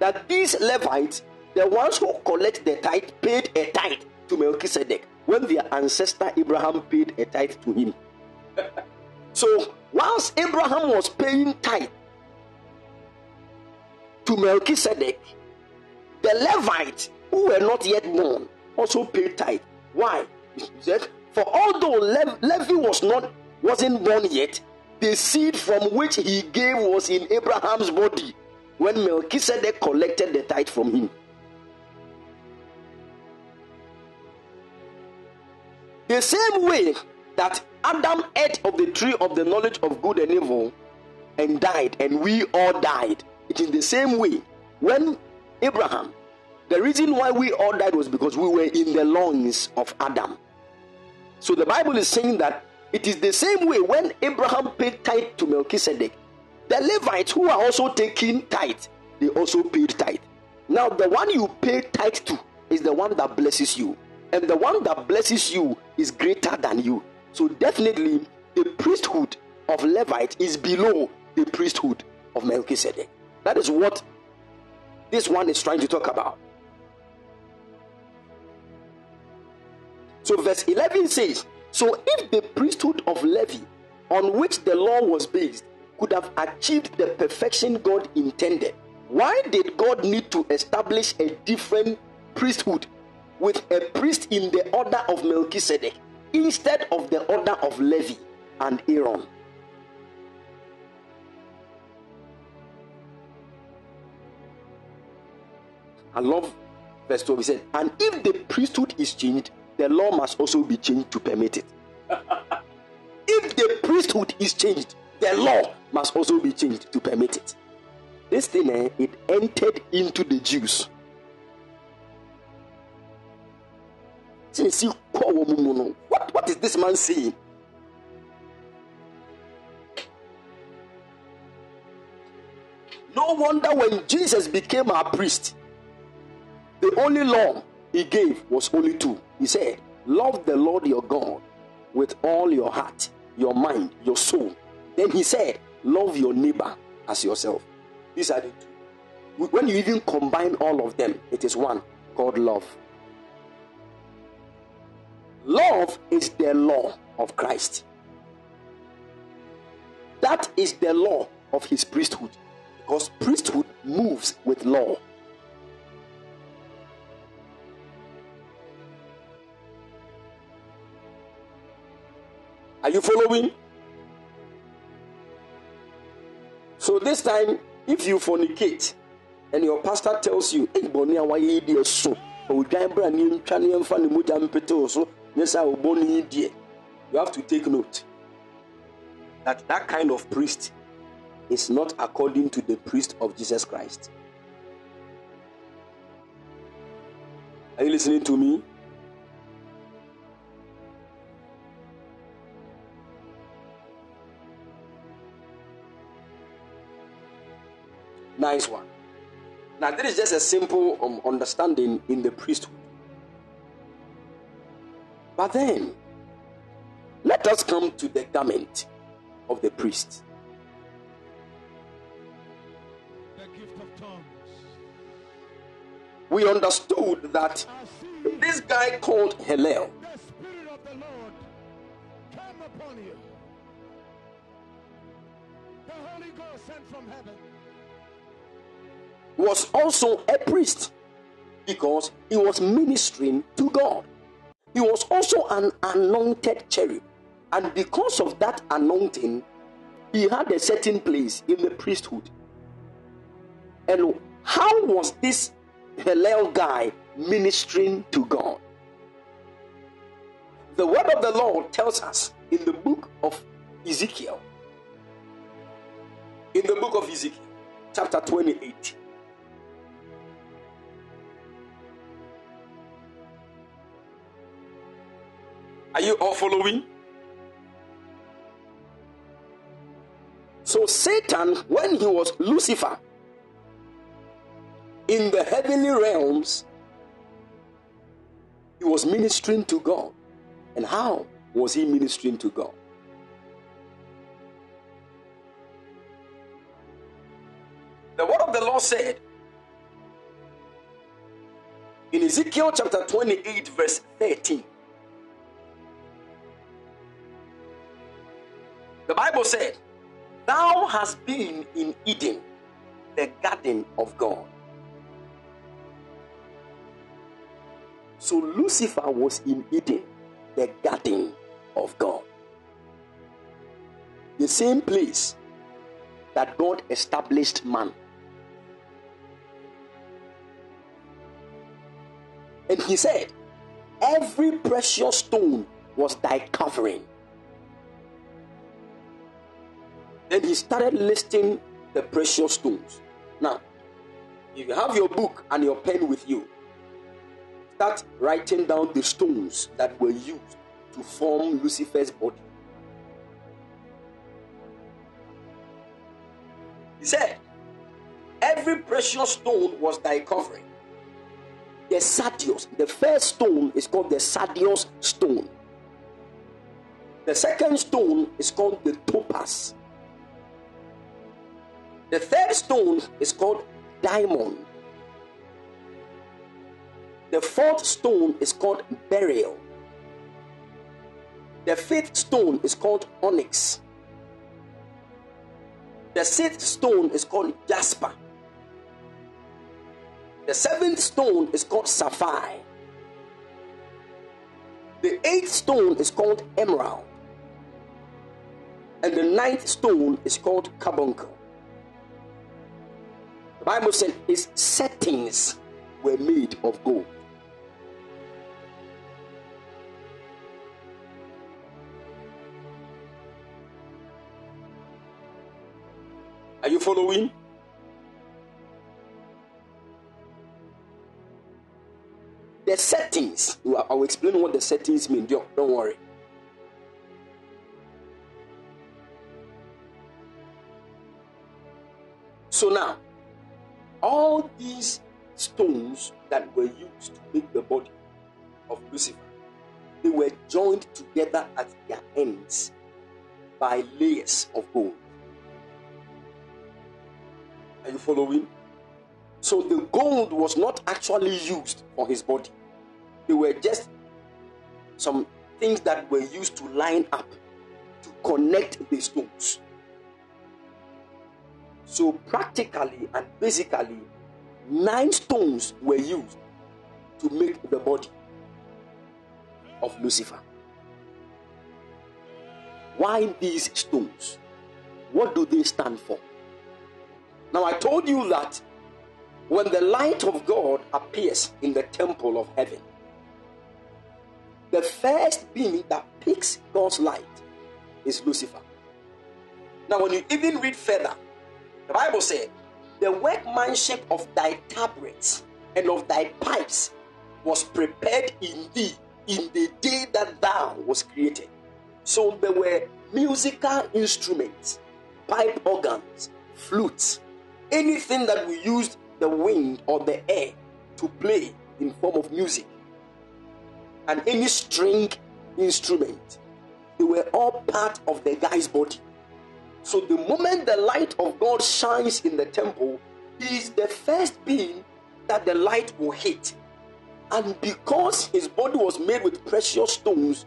that these Levites, the ones who collect the tithe, paid a tithe to Melchizedek when their ancestor Abraham paid a tithe to him. so, whilst Abraham was paying tithe to Melchizedek, the Levites who were not yet born also paid tithe. Why? He said, For although Le- Levi was not wasn't born yet, the seed from which he gave was in Abraham's body when Melchizedek collected the tithe from him. The same way that Adam ate of the tree of the knowledge of good and evil and died, and we all died. It is the same way when Abraham, the reason why we all died was because we were in the lungs of Adam. So the Bible is saying that it is the same way when Abraham paid tithe to Melchizedek. The Levites who are also taking tithe, they also paid tithe. Now, the one you pay tithe to is the one that blesses you, and the one that blesses you is greater than you. So, definitely, the priesthood of Levite is below the priesthood of Melchizedek. That is what this one is trying to talk about. So, verse 11 says, So if the priesthood of Levi, on which the law was based, could have achieved the perfection God intended, why did God need to establish a different priesthood with a priest in the order of Melchizedek instead of the order of Levi and Aaron? I love verse 12. He said, And if the priesthood is changed, the law must also be changed to permit it. if the priesthood is changed, the law must also be changed to permit it. This thing, eh, it entered into the Jews. Since you call what, what is this man saying? No wonder when Jesus became our priest, the only law he gave was only two. He said, Love the Lord your God with all your heart, your mind, your soul. Then he said, Love your neighbor as yourself. These are the two. When you even combine all of them, it is one called love. Love is the law of Christ. That is the law of his priesthood. Because priesthood moves with law. Are you following? So this time, if you fornicate and your pastor tells you. You have to take note that that kind of priest is not according to the priest of Jesus Christ. Are you listening to me? Nice one. Now, this is just a simple um, understanding in the priesthood. But then, let us come to the garment of the priest. The gift of tongues. We understood that this guy called Hillel the Spirit of the Lord come upon you. The Holy Ghost sent from heaven. Was also a priest because he was ministering to God. He was also an anointed cherub. And because of that anointing, he had a certain place in the priesthood. And how was this Hillel guy ministering to God? The word of the Lord tells us in the book of Ezekiel, in the book of Ezekiel, chapter 28. Are you all following? So, Satan, when he was Lucifer in the heavenly realms, he was ministering to God. And how was he ministering to God? The word of the Lord said in Ezekiel chapter 28, verse 13. The Bible said, Thou hast been in Eden, the garden of God. So Lucifer was in Eden, the garden of God. The same place that God established man. And he said, Every precious stone was thy covering. Then he started listing the precious stones. Now, if you have your book and your pen with you, start writing down the stones that were used to form Lucifer's body. He said, Every precious stone was thy covering. The sardius, the first stone is called the sardius stone. The second stone is called the topaz. The third stone is called diamond. The fourth stone is called beryl. The fifth stone is called onyx. The sixth stone is called jasper. The seventh stone is called sapphire. The eighth stone is called emerald. And the ninth stone is called carbuncle. Bible said his settings were made of gold. Are you following? The settings, I will explain what the settings mean. Don't don't worry. So now, all these stones that were used to make the body of Lucifer, they were joined together at their ends by layers of gold. Are you following? So the gold was not actually used for his body. They were just some things that were used to line up to connect the stones. So practically and basically, nine stones were used to make the body of Lucifer. Why these stones? What do they stand for? Now, I told you that when the light of God appears in the temple of heaven, the first being that picks God's light is Lucifer. Now, when you even read further, the Bible said, The workmanship of thy tabrets and of thy pipes was prepared in thee in the day that thou was created. So there were musical instruments, pipe organs, flutes, anything that we used the wind or the air to play in form of music, and any string instrument. They were all part of the guy's body. So the moment the light of God shines in the temple, he is the first being that the light will hit. And because his body was made with precious stones,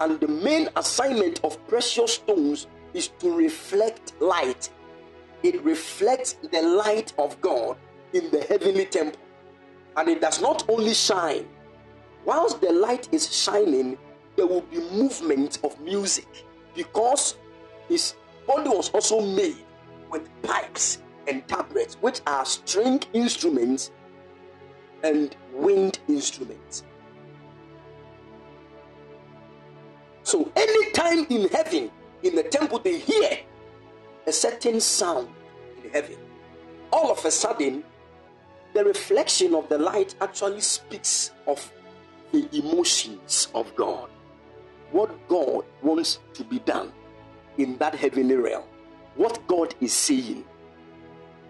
and the main assignment of precious stones is to reflect light, it reflects the light of God in the heavenly temple. And it does not only shine, whilst the light is shining, there will be movement of music because his body was also made with pipes and tabrets, which are string instruments and wind instruments. So, anytime in heaven, in the temple, they hear a certain sound in heaven, all of a sudden, the reflection of the light actually speaks of the emotions of God. What God wants to be done in that heavenly realm. What God is saying.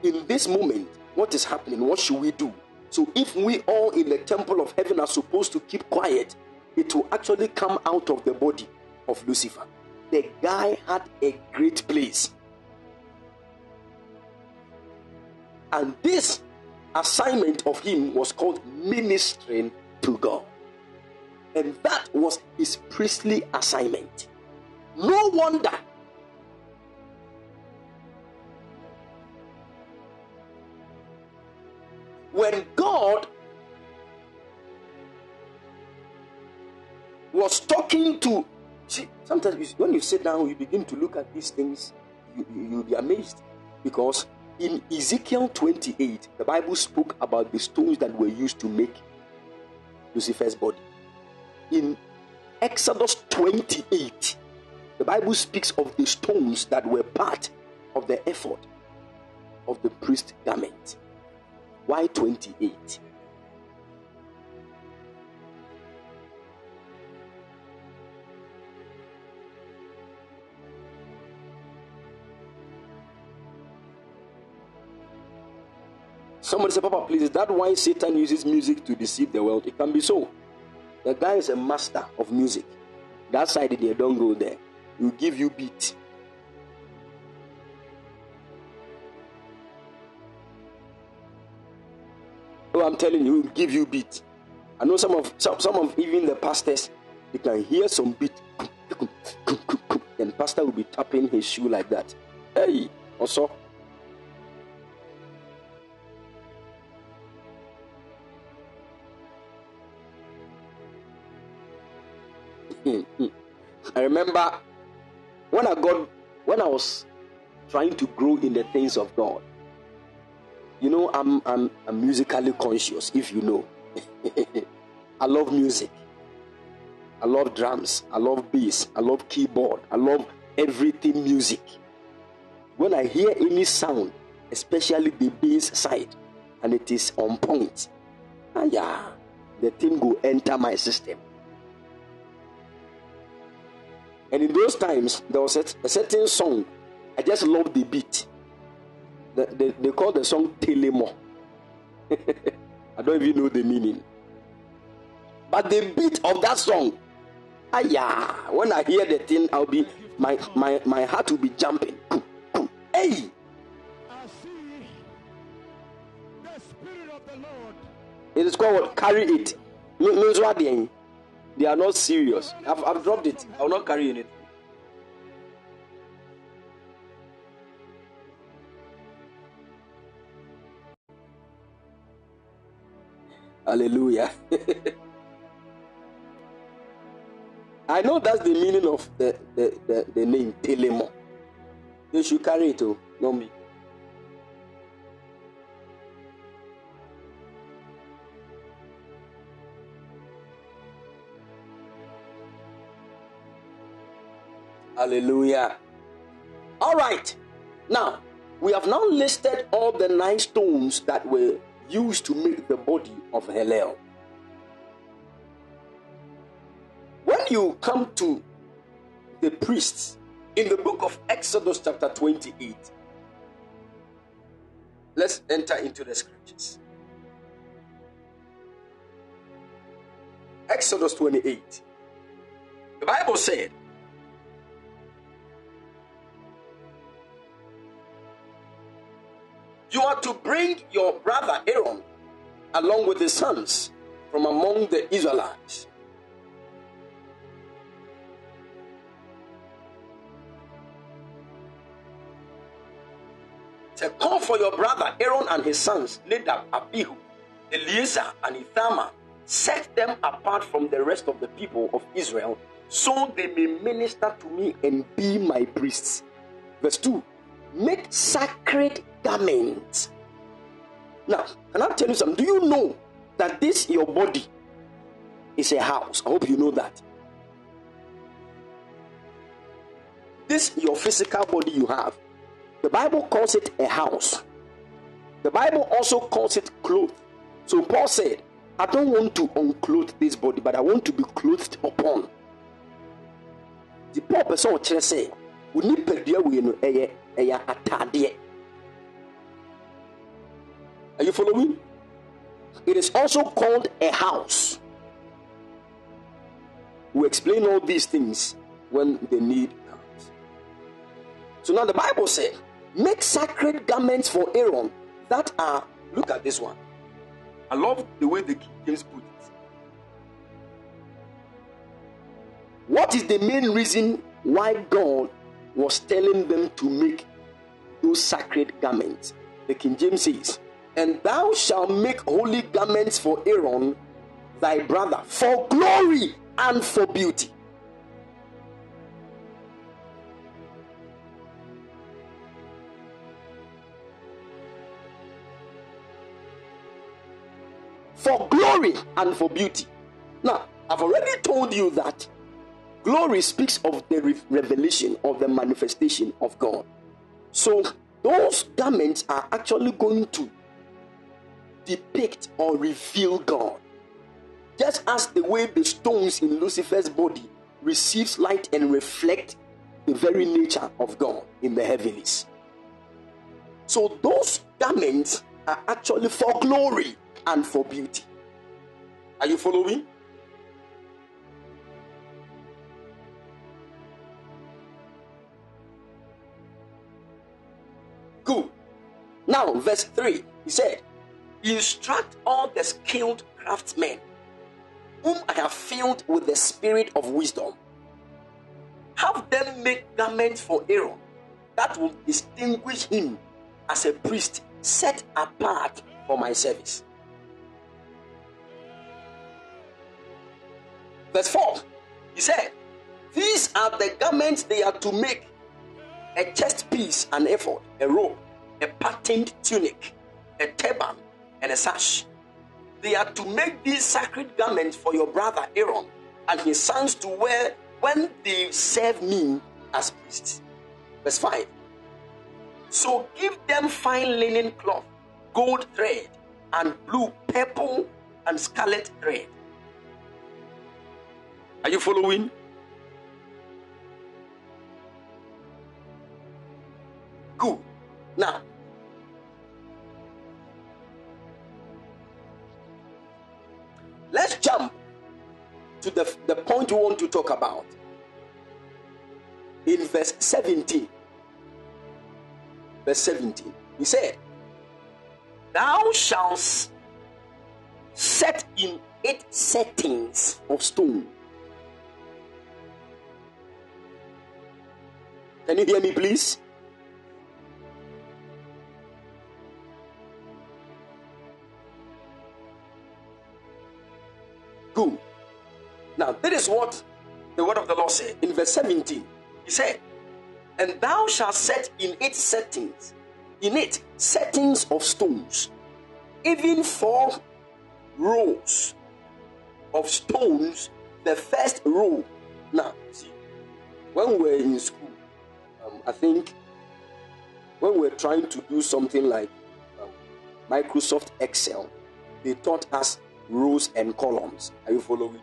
In this moment, what is happening? What should we do? So, if we all in the temple of heaven are supposed to keep quiet, it will actually come out of the body of Lucifer. The guy had a great place. And this assignment of him was called ministering to God. And that was his priestly assignment. No wonder when God was talking to see sometimes when you sit down you begin to look at these things you, you, you'll be amazed. Because in Ezekiel 28 the Bible spoke about the stones that were used to make Lucifer's body. In Exodus 28 the Bible speaks of the stones that were part of the ephod of the priest garment why 28 Somebody say, Papa, please, is that why Satan uses music to deceive the world? It can be so. The guy is a master of music. That side there, don't go there. He'll give you beat. I'm telling you, he'll give you beat. I know some of some, some of even the pastors, they can hear some beat. And pastor will be tapping his shoe like that. Hey, also. Hmm, hmm. I remember when I got when I was trying to grow in the things of God. You know, I'm I'm, I'm musically conscious, if you know. I love music. I love drums. I love bass. I love keyboard. I love everything music. When I hear any sound, especially the bass side, and it is on point, ah, yeah, the thing will enter my system. And in those times, there was a, a certain song. I just love the beat. The, they, they call the song Telemo. I don't even know the meaning. But the beat of that song, ah yeah, when I hear the thing, I'll be my my my heart will be jumping. Hey, I see the Spirit of the Lord it is called what? carry it. Me- means what they they are not serious. I've, I've dropped it. I will not carry it. Hallelujah. I know that's the meaning of the, the, the, the name Telemo. You should carry it, oh, not me. Hallelujah. All right. Now, we have now listed all the nine stones that were used to make the body of Hillel. When you come to the priests in the book of Exodus, chapter 28, let's enter into the scriptures. Exodus 28. The Bible said, You are to bring your brother Aaron along with his sons from among the Israelites. Say, call for your brother Aaron and his sons, Nadab, Abihu, Eleazar, and Ithamar. Set them apart from the rest of the people of Israel, so they may minister to me and be my priests. Verse 2 Make sacred garments. Now, can I tell you something? Do you know that this your body is a house? I hope you know that. This your physical body you have. The Bible calls it a house. The Bible also calls it clothes. So Paul said, I don't want to unclothe this body, but I want to be clothed upon. The Paul person kyerɛ sɛ wo nipadua wei no eh, eh, ɛyɛ ataadeɛ. Are you following? It is also called a house. We explain all these things when the need comes. So now the Bible said, make sacred garments for Aaron that are, look at this one. I love the way the King James put it. What is the main reason why God was telling them to make those sacred garments? The King James says, And thou shalt make holy garments for Aaron thy brother for glory and for beauty. for glory and for beauty. Now, I've already told you that glory speaks of the re- revelation of the manifestation of God. So, those garments are actually going to depict or reveal God. Just as the way the stones in Lucifer's body receives light and reflect the very nature of God in the heavens. So those garments are actually for glory and for beauty. Are you following? Now, verse 3, he said, Instruct all the skilled craftsmen whom I have filled with the spirit of wisdom. Have them make garments for Aaron that will distinguish him as a priest set apart for my service. Verse 4, he said, These are the garments they are to make a chest piece, an ephod, a robe, a patterned tunic, a turban, and a sash. They are to make these sacred garments for your brother Aaron and his sons to wear when they serve me as priests. Verse 5. So give them fine linen cloth, gold thread, and blue, purple, and scarlet thread. Are you following? Good. Now, let's jump to the, the point we want to talk about. In verse 17. Verse 17. He said, Thou shalt set in eight settings of stone. Can you hear me, please? Good. Now, that is what the word of the Lord said in verse 17, He said, And thou shalt set in it settings, in it settings of stones, even four rows of stones, the first row. Now, see, when we were in school, um, I think when we were trying to do something like um, Microsoft Excel, they taught us rows and columns. Are you following?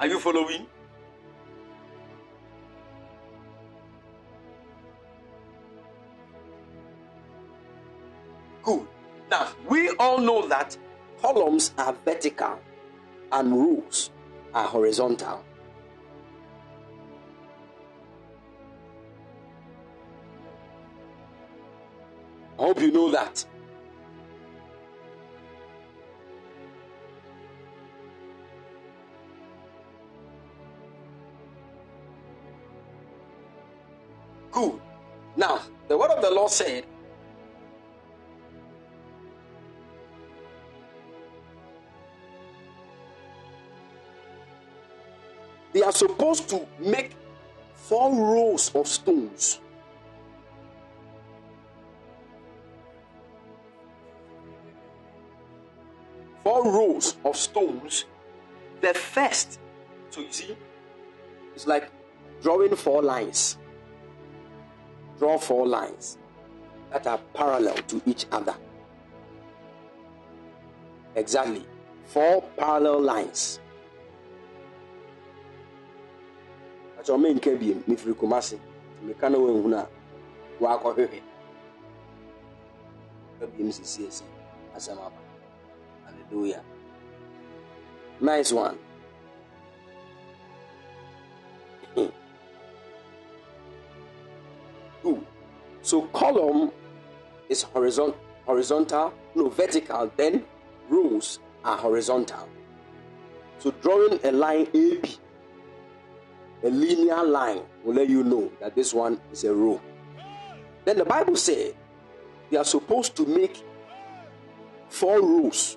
Are you following? Good. Now, we all know that columns are vertical and rows are horizontal. I hope you know that. Good. Now, the word of the Lord said, they are supposed to make four rows of stones. Four rows of stones. The first, so you see, it's like drawing four lines. Draw four lines that are parallel to each other. Exactly. Four parallel lines. Hallelujah nice one hmm. Good. So column is horizontal, horizontal, no vertical. Then rows are horizontal. So drawing a line AB, a linear line will let you know that this one is a row. Then the Bible said they are supposed to make four rows.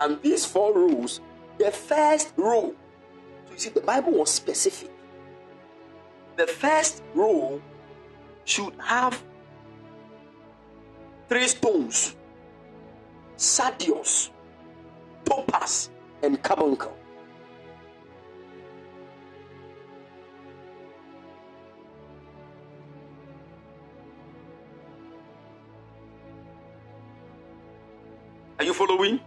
And these four rules, the first rule, so you see, the Bible was specific the first rule should have three stones sardius, topaz, and carbuncle. Are you following?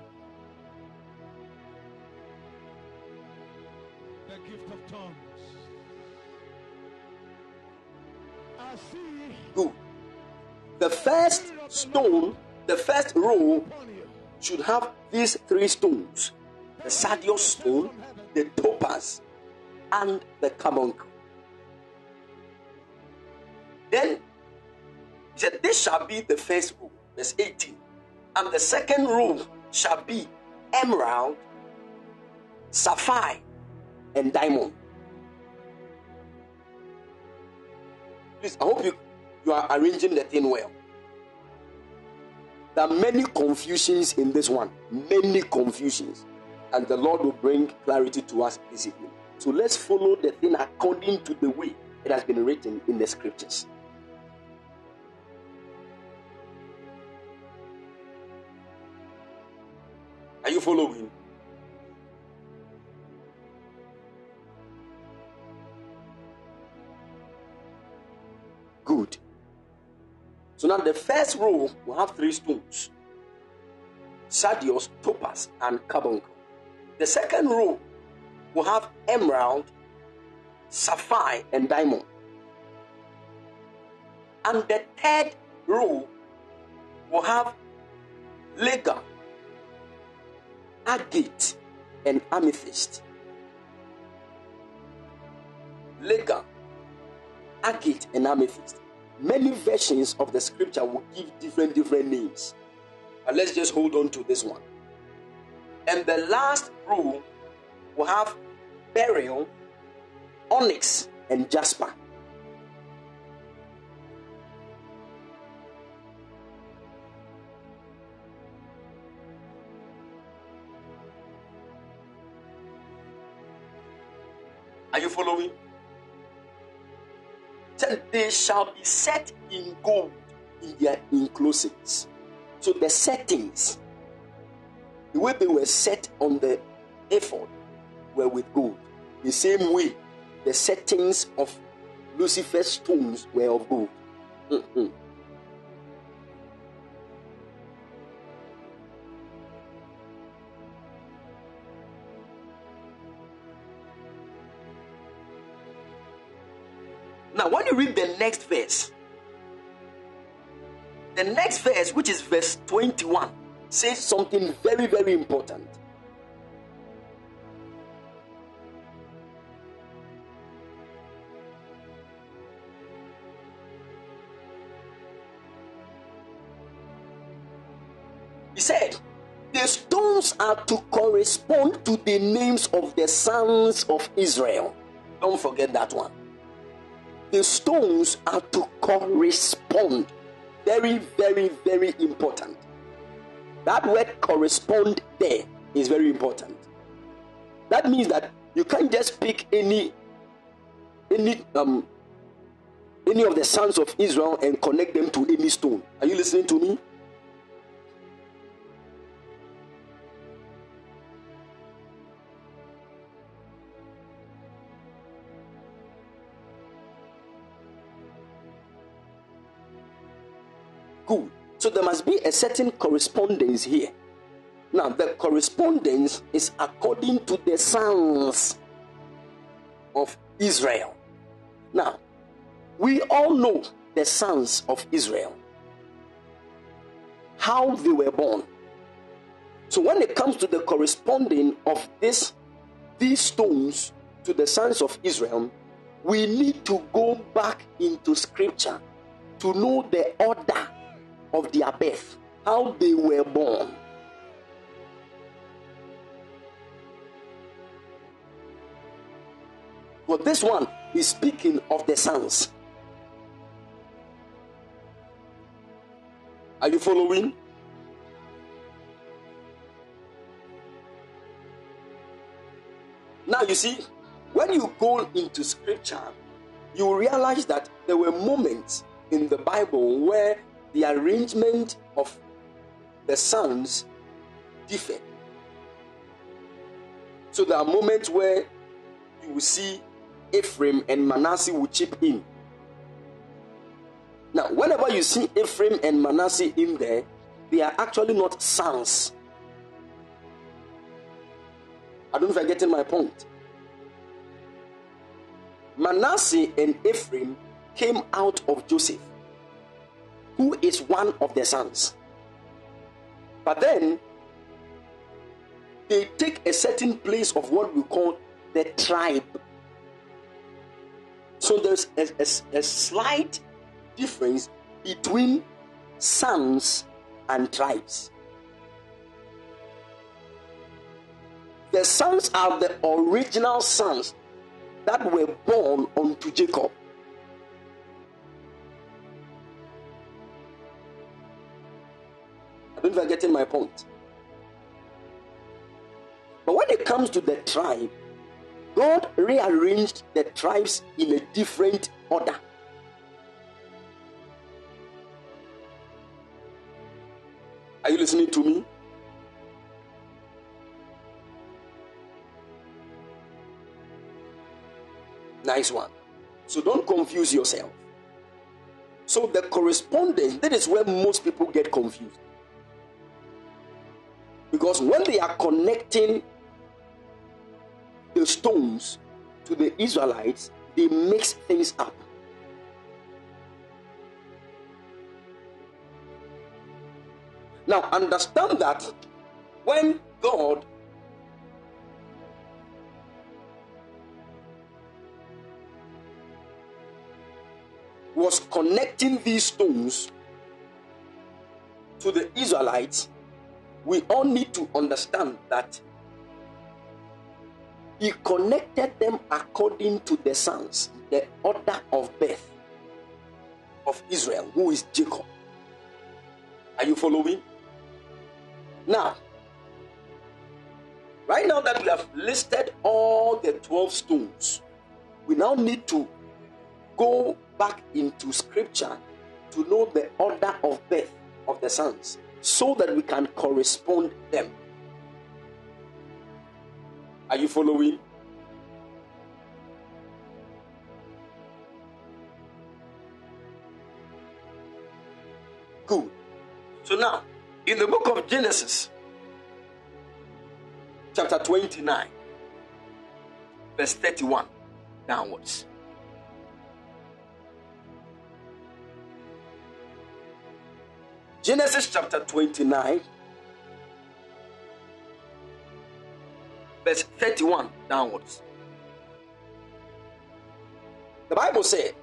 First stone, the first row should have these three stones the sardius stone, the topaz, and the carbuncle. Then he said, This shall be the first row, verse 18. And the second row shall be emerald, sapphire, and diamond. Please, I hope you, you are arranging the thing well. There are many confusions in this one, many confusions, and the Lord will bring clarity to us this evening. So let's follow the thing according to the way it has been written in the scriptures. Are you following? So now the first row will have three stones sardius, topaz, and carbuncle. The second row will have emerald, sapphire, and diamond. And the third row will have lega, agate, and amethyst. Lega, agate, and amethyst. Many versions of the scripture will give different different names. But let's just hold on to this one. And the last rule will have beryl, onyx, and jasper. Are you following? They shall be set in gold in their enclosures. So the settings, the way they were set on the ephod, were with gold. The same way the settings of Lucifer's stones were of gold. Mhm. Read the next verse, the next verse, which is verse 21, says something very, very important. He said, The stones are to correspond to the names of the sons of Israel. Don't forget that one. The stones are to correspond. Very, very, very important. That word correspond there is very important. That means that you can't just pick any any um any of the sons of Israel and connect them to any stone. Are you listening to me? So there must be a certain correspondence here. Now, the correspondence is according to the sons of Israel. Now, we all know the sons of Israel, how they were born. So, when it comes to the corresponding of this, these stones to the sons of Israel, we need to go back into scripture to know the order of their birth, how they were born. But this one is speaking of the sons. Are you following? Now, you see, when you go into scripture, you realize that there were moments in the Bible where the arrangement of the sons differ. So there are moments where you will see Ephraim and Manasseh will chip in. Now, whenever you see Ephraim and Manasseh in there, they are actually not sons. I don't know if I'm getting my point. Manasseh and Ephraim came out of Joseph, who is one of the sons. But then they take a certain place of what we call the tribe. So there's a, a, a slight difference between sons and tribes. The sons are the original sons that were born unto Jacob. Don't if you're getting my point. But when it comes to the tribe, God rearranged the tribes in a different order. Are you listening to me? Nice one. So don't confuse yourself. So the correspondence, that is where most people get confused. Because when they are connecting the stones to the Israelites, they mix things up. Now, understand that when God was connecting these stones to the Israelites, we all need to understand that he connected them according to the sons, the order of birth of Israel, who is Jacob. Are you following? Now, right now that we have listed all the 12 stones we now need to go back into scripture to know the order of birth of the sons so that we can correspond them. Are you following? Good. So now, in the book of Genesis, chapter 29, verse 31 downwards. Genesis chapter 29, verse 31 downwards. The Bible said,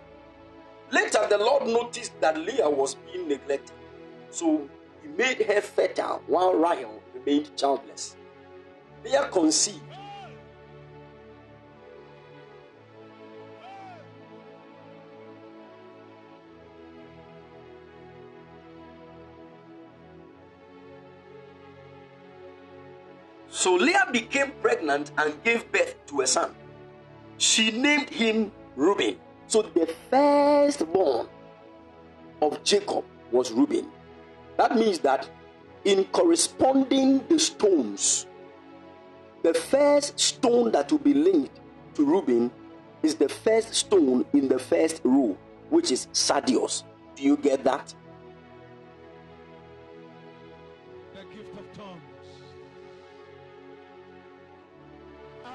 Later the Lord noticed that Leah was being neglected, so he made her fertile while Rachel remained childless. Leah conceived. So Leah became pregnant and gave birth to a son. She named him Reuben. So the firstborn of Jacob was Reuben. That means that in corresponding the stones, the first stone that will be linked to Reuben is the first stone in the first row, which is Sardius. Do you get that?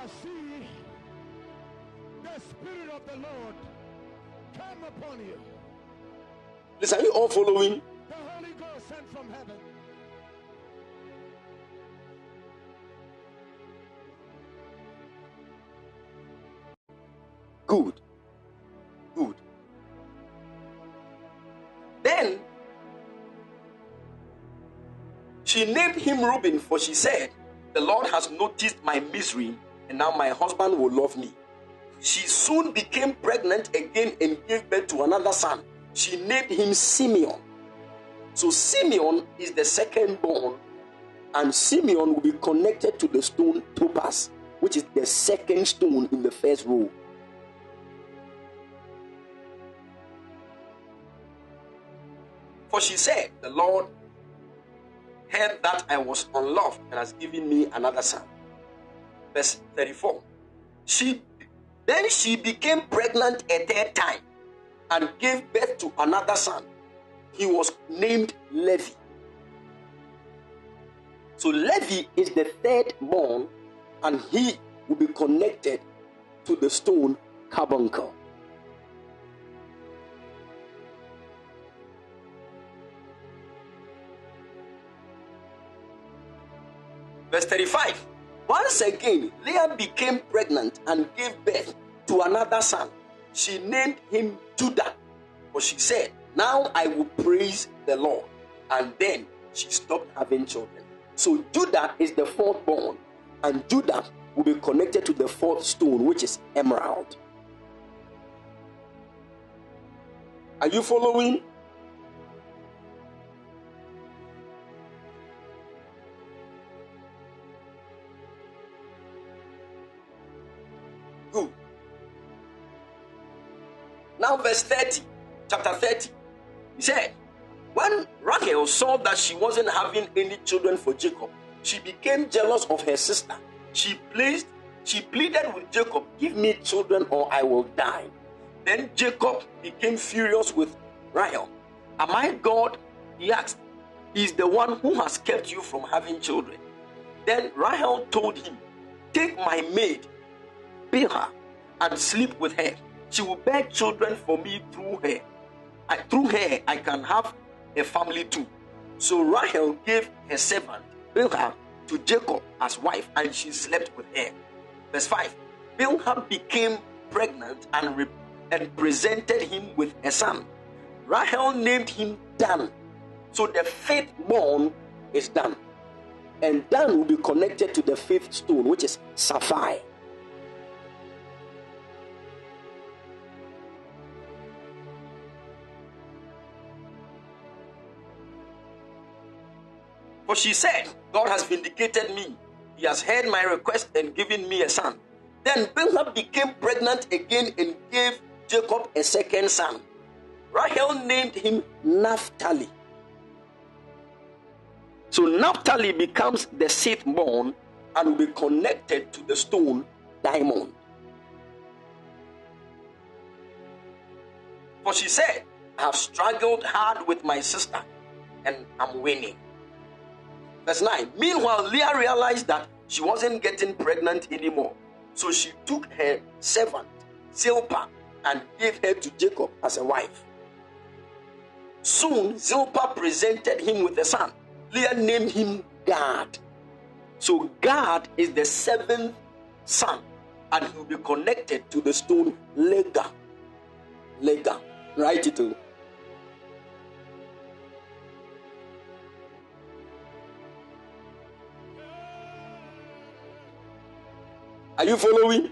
I see the Spirit of the Lord come upon you. Listen, are you all following? The Holy Ghost sent from heaven. Good. Good. Then she named him Reuben, for she said, The Lord has noticed my misery, and now my husband will love me. She soon became pregnant again and gave birth to another son. She named him Simeon. So Simeon is the second born, and Simeon will be connected to the stone topaz, which is the second stone in the first row. For she said, The Lord heard that I was unloved and has given me another son. Verse 34. She then she became pregnant a third time and gave birth to another son. He was named Levi. So Levi is the third born, and he will be connected to the stone carbuncle. Verse 35. Once again, Leah became pregnant and gave birth to another son. She named him Judah, for she said, Now I will praise the Lord. And then she stopped having children. So Judah is the fourth born, and Judah will be connected to the fourth stone, which is emerald. Are you following? Verse 30, chapter 30. He said, When Rachel saw that she wasn't having any children for Jacob, she became jealous of her sister. She pleased, she pleaded with Jacob, Give me children or I will die. Then Jacob became furious with Rachel. Am I God? He asked. Is the one who has kept you from having children. Then Rachel told him, Take my maid, Bilhah, and sleep with her. She will bear children for me through her. I, through her, I can have a family too. So Rachel gave her servant Bilhah to Jacob as wife, and she slept with her. Verse 5 Bilhah became pregnant and, re- and presented him with a son. Rachel named him Dan. So the fifth born is Dan. And Dan will be connected to the fifth stone, which is sapphire. For she said, God has vindicated me. He has heard my request and given me a son. Then Bilhah became pregnant again and gave Jacob a second son. Rachel named him Naphtali. So Naphtali becomes the sixth born and will be connected to the stone diamond. For she said, I have struggled hard with my sister and I'm winning. Verse 9. Meanwhile, Leah realized that she wasn't getting pregnant anymore. So she took her servant, Zilpah, and gave her to Jacob as a wife. Soon, Zilpah presented him with a son. Leah named him Gad. So, Gad is the seventh son, and he will be connected to the stone Lega. Lega. Write it too. Are you following?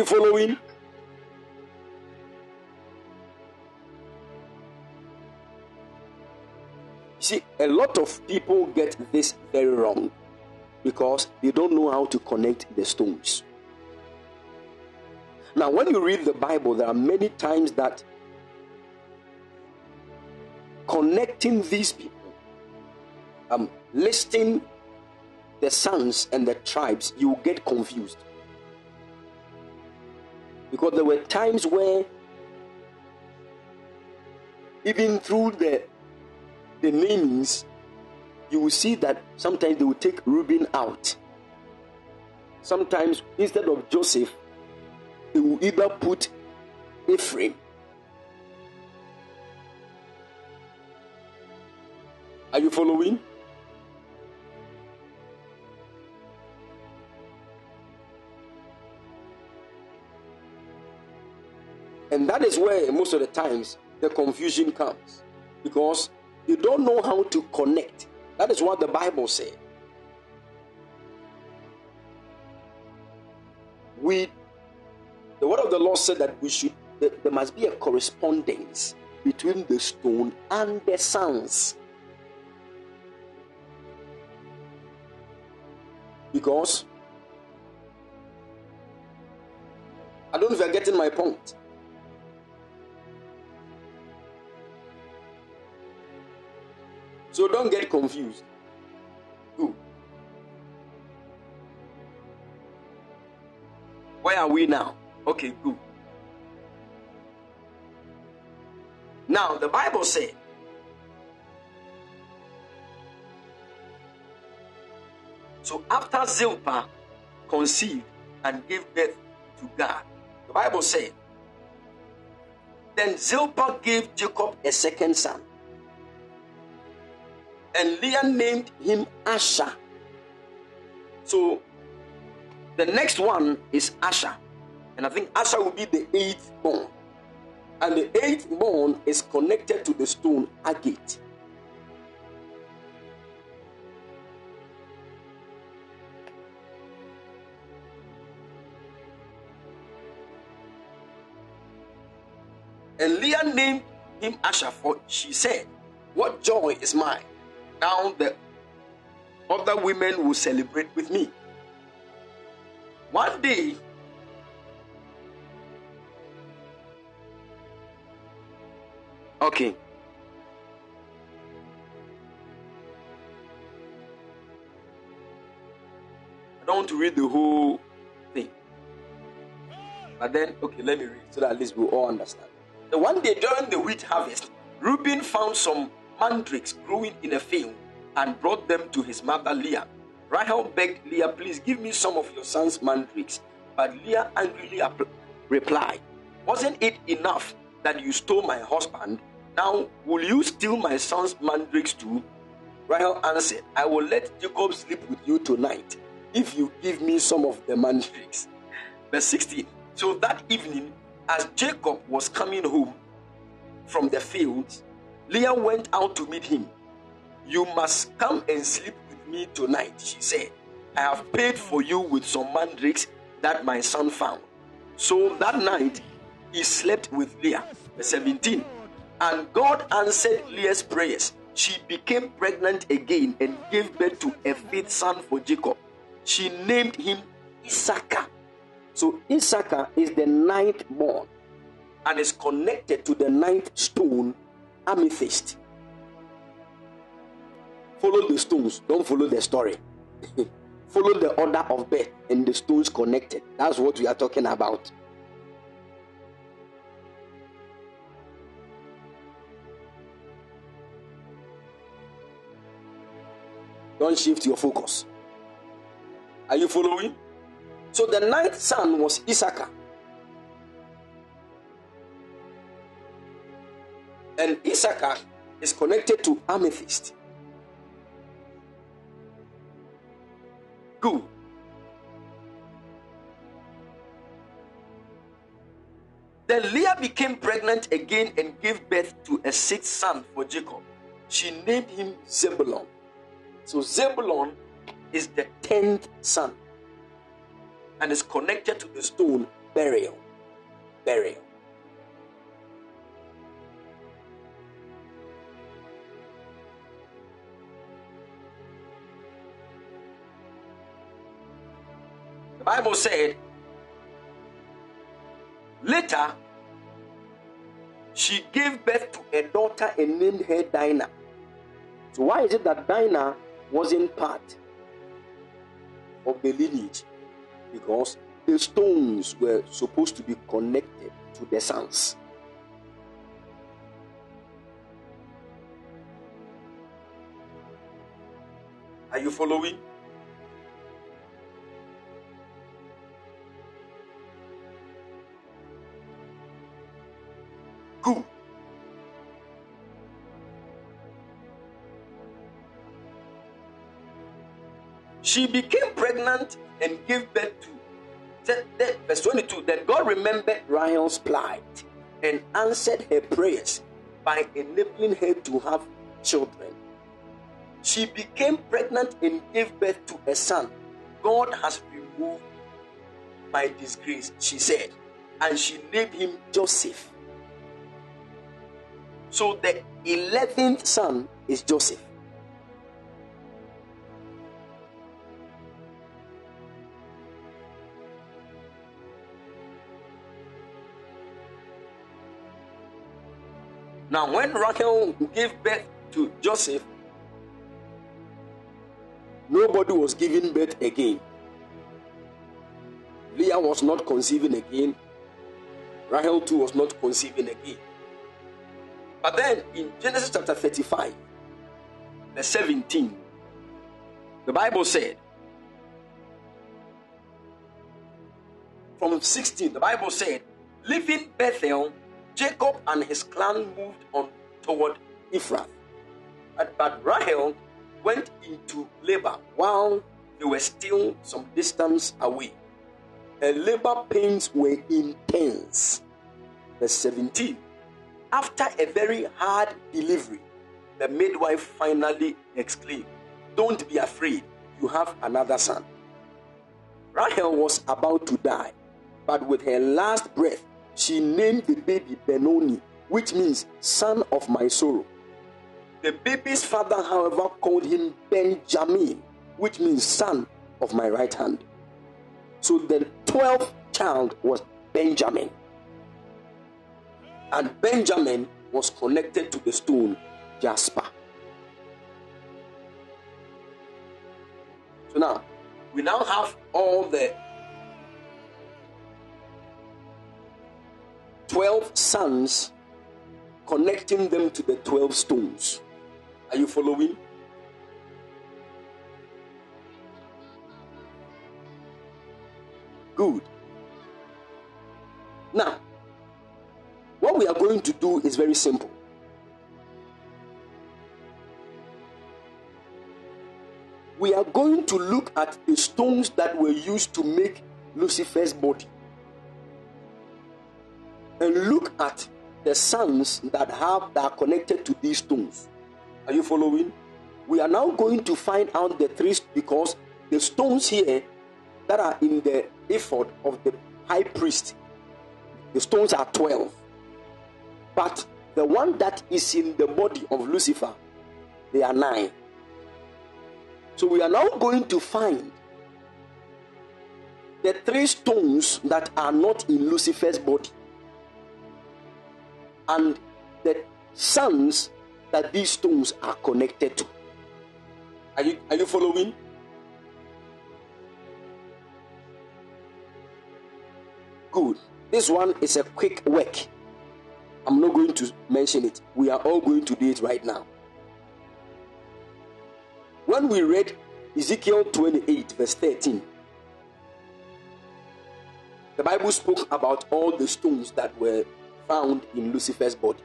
You following? See, a lot of people get this very wrong because they don't know how to connect the stones. Now, when you read the Bible, there are many times that connecting these people, um, listing the sons and the tribes, you get confused. Because there were times where, even through the the namings, you will see that sometimes they will take Reuben out. Sometimes instead of Joseph, they will either put Ephraim. Are you following? And that is where most of the times the confusion comes because you don't know how to connect. That is what the Bible said. We, the word of the Lord said that we should, there, there must be a correspondence between the stone and the sons. Because I don't know if you're getting my point. So don't get confused. Good. Where are we now? Okay, good. Now, the Bible said, So after Zilpah conceived and gave birth to Gad, the Bible said, Then Zilpah gave Jacob a second son. And Leah named him Asher. So the next one is Asher. And I think Asher will be the eighth born. And the eighth born is connected to the stone agate. And Leah named him Asher, for she said, What joy is mine! Now the other women will celebrate with me. One day, okay. I don't want to read the whole thing. But then, okay, let me read so that at least we all understand. The one day during the wheat harvest, Reuben found some mandrakes growing in a field and brought them to his mother Leah. Rahel begged Leah, Please give me some of your son's mandrakes. But Leah angrily replied, Wasn't it enough that you stole my husband Now, will you steal my son's mandrakes too? Rahel answered, I will let Jacob sleep with you tonight if you give me some of the mandrakes. Verse 16. So that evening, as Jacob was coming home from the fields, Leah went out to meet him. You must come and sleep with me tonight, she said. I have paid for you with some mandrakes that my son found. So that night, he slept with Leah. Verse 17. And God answered Leah's prayers. She became pregnant again and gave birth to a fifth son for Jacob. She named him Issachar. So Issachar is the ninth born and is connected to the ninth stone, amethyst. Follow the stones, don't follow the story. follow the order of birth and the stones connected. That's what we are talking about. Don't shift your focus. Are you following? So the ninth son was Issachar. And Issachar is connected to amethyst. Good. Then Leah became pregnant again and gave birth to a sixth son for Jacob. She named him Zebulon. So Zebulon is the tenth son and is connected to the stone beryl. Beryl. Bible said later she gave birth to a daughter and named her Dinah. So why is it that Dinah wasn't part of the lineage? Because the stones were supposed to be connected to the sons. Are you following? Good. She became pregnant and gave birth to. Verse 22 Then God remembered Rahel's plight and answered her prayers by enabling her to have children. She became pregnant and gave birth to a son. God has removed my disgrace, she said, and she named him Joseph. So the 11th son is Joseph. Now, when Rachel gave birth to Joseph, nobody was giving birth again. Leah was not conceiving again. Rachel too was not conceiving again. But then in Genesis chapter 35, verse 17, the Bible said, from 16, the Bible said, leaving Bethel, Jacob and his clan moved on toward Ephrath. But, but Rahel went into labor while they were still some distance away. Her labor pains were intense. Verse 17. After a very hard delivery, the midwife finally exclaimed, Don't be afraid, you have another son. Rahel was about to die, but with her last breath, she named the baby Benoni, which means son of my sorrow. The baby's father, however, called him Benjamin, which means son of my right hand. So the 12th child was Benjamin. And Benjamin was connected to the stone Jasper. So now, we now have all the 12 sons connecting them to the 12 stones. Are you following? Good. Now, what we are going to do is very simple. We are going to look at the stones that were used to make Lucifer's body and look at the sons that have that are connected to these stones. Are you following? We are now going to find out the three because the stones here that are in the ephod of the high priest, the stones are 12. But the one that is in the body of Lucifer, they are nine. So we are now going to find the three stones that are not in Lucifer's body and the sons that these stones are connected to. Are you, are you following? Good. This one is a quick work. I'm not going to mention it. We are all going to do it right now. When we read Ezekiel 28, verse 13, the Bible spoke about all the stones that were found in Lucifer's body.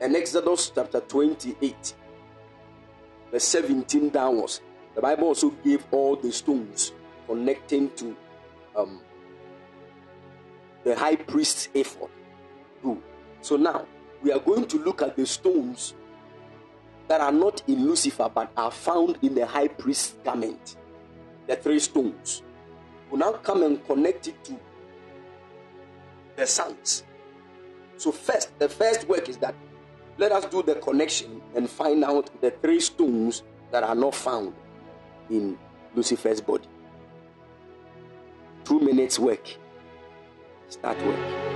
And Exodus chapter 28, verse 17 downwards, the Bible also gave all the stones connecting to um, the high priest's ephod Good. So now we are going to look at the stones that are not in Lucifer but are found in the high priest's garment. The three stones. We now come and connect it to the sons. So, first, the first work is that let us do the connection and find out the three stones that are not found in Lucifer's body. Two minutes work. Start work.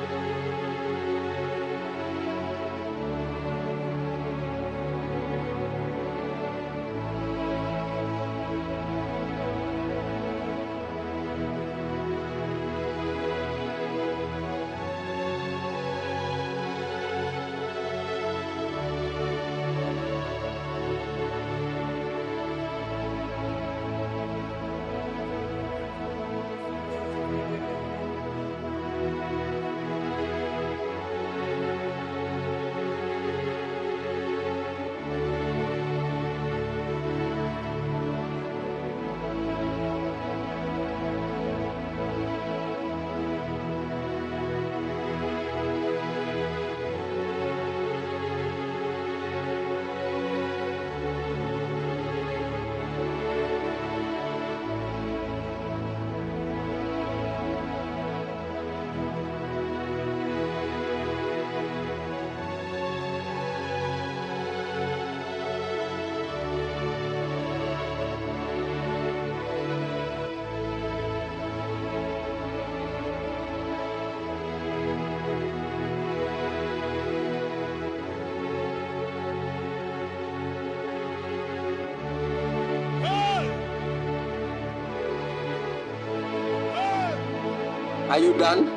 Are you done?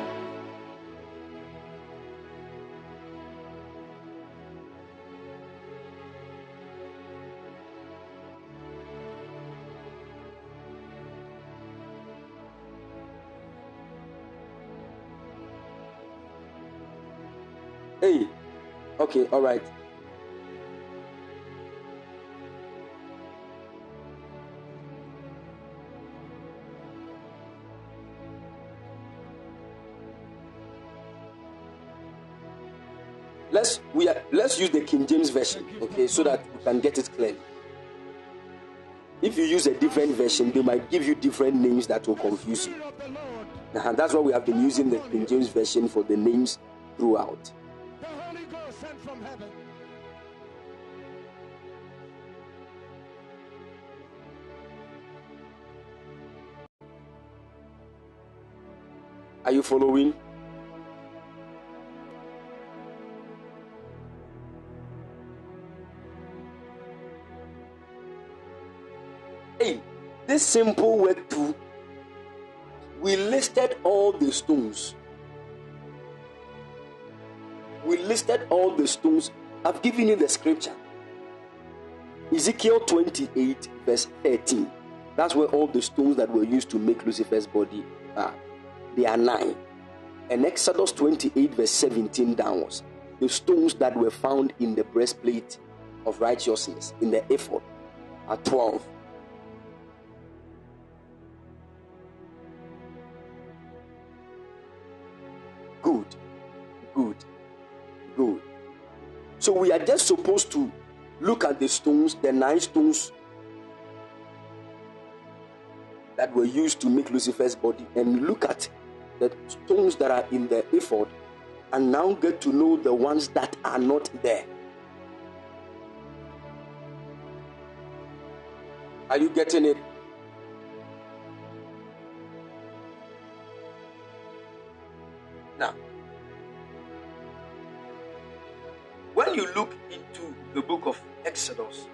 Hey, okay, all right. Let's we are let's use the King James version, okay, so that we can get it clearly. If you use a different version, they might give you different names that will confuse you. Uh-huh, That's why we have been using the King James version for the names throughout. Are you following? This simple work too. We listed all the stones. We listed all the stones. I've given you the scripture. Ezekiel 28, verse 13. That's where all the stones that were used to make Lucifer's body are. They are nine. And Exodus 28, verse 17 downwards. The stones that were found in the breastplate of righteousness, in the ephod, are 12. We are just supposed to look at the stones, the nine stones that were used to make Lucifer's body, and look at the stones that are in the ephod, and now get to know the ones that are not there. Are you getting it? You look into the book of Exodus,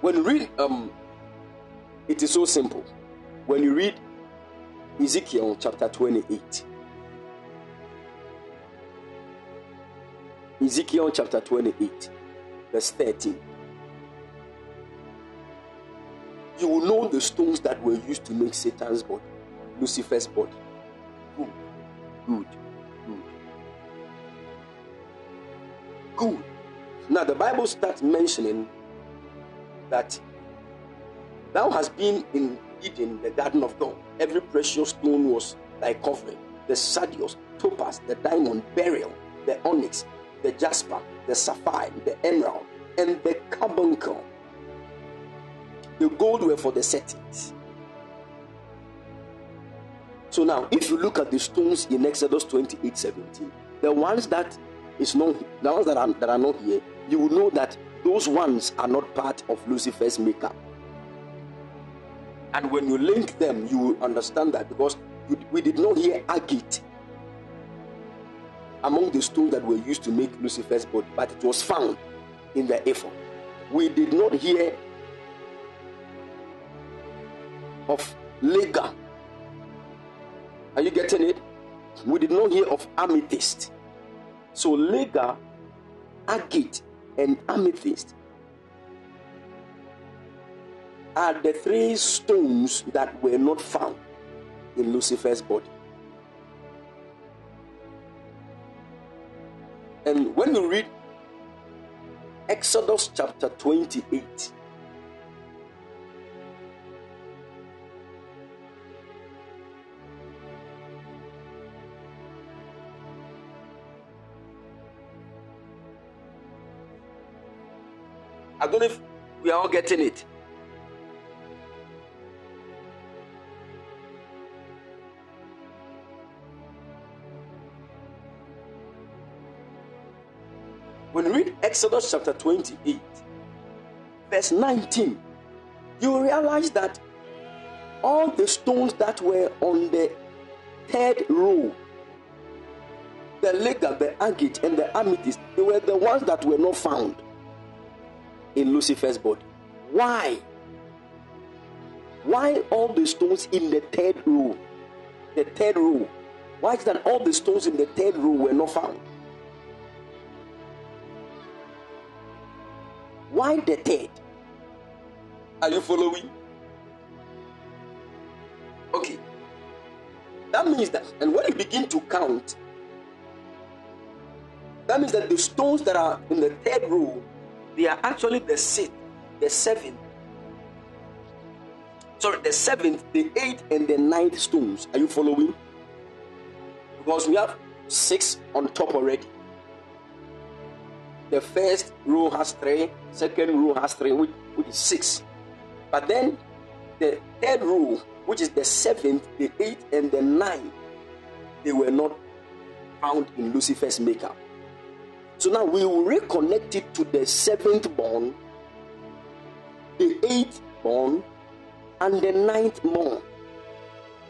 when you read, um, it is so simple. When you read Ezekiel chapter 28, Ezekiel chapter 28, verse 13. You will know the stones that were used to make Satan's body, Lucifer's body. Good, good, good. Now, the Bible starts mentioning that thou hast been in Eden, the garden of God. Every precious stone was thy covering the sardius, topaz, the diamond, beryl, the onyx, the jasper, the sapphire, the emerald, and the carbuncle. The gold were for the settings. So now, if you look at the stones in Exodus 28 17, the ones that is not the ones that are, that are not here, you will know that those ones are not part of Lucifer's makeup. And when you link them, you will understand that because we did not hear agate among the stones that were used to make Lucifer's body, but it was found in the ephod. We did not hear of Lega. Are you getting it? We did not hear of amethyst. So Lega, agate, and amethyst are the three stones that were not found in Lucifer's body. And when you read Exodus chapter 28, I don't know if we are all getting it. When you read Exodus chapter 28, verse 19, you realize that all the stones that were on the third row, the lega, the agate, and the amethyst, they were the ones that were not found in Lucifer's body. Why? Why all the stones in the third row? The third row. Why is that all the stones in the third row were not found? Why the third? Are you following? Okay. That means that, and when you begin to count, that means that the stones that are in the third row, they are actually the sixth, the seventh, sorry, the seventh, the eighth, and the ninth stones. Are you following? Because we have six on top already. The first row has three, second row has three, which, which is six. But then the third row, which is the seventh, the eighth, and the ninth, they were not found in Lucifer's makeup. So now we will reconnect it to the seventh born, the eighth born, and the ninth born.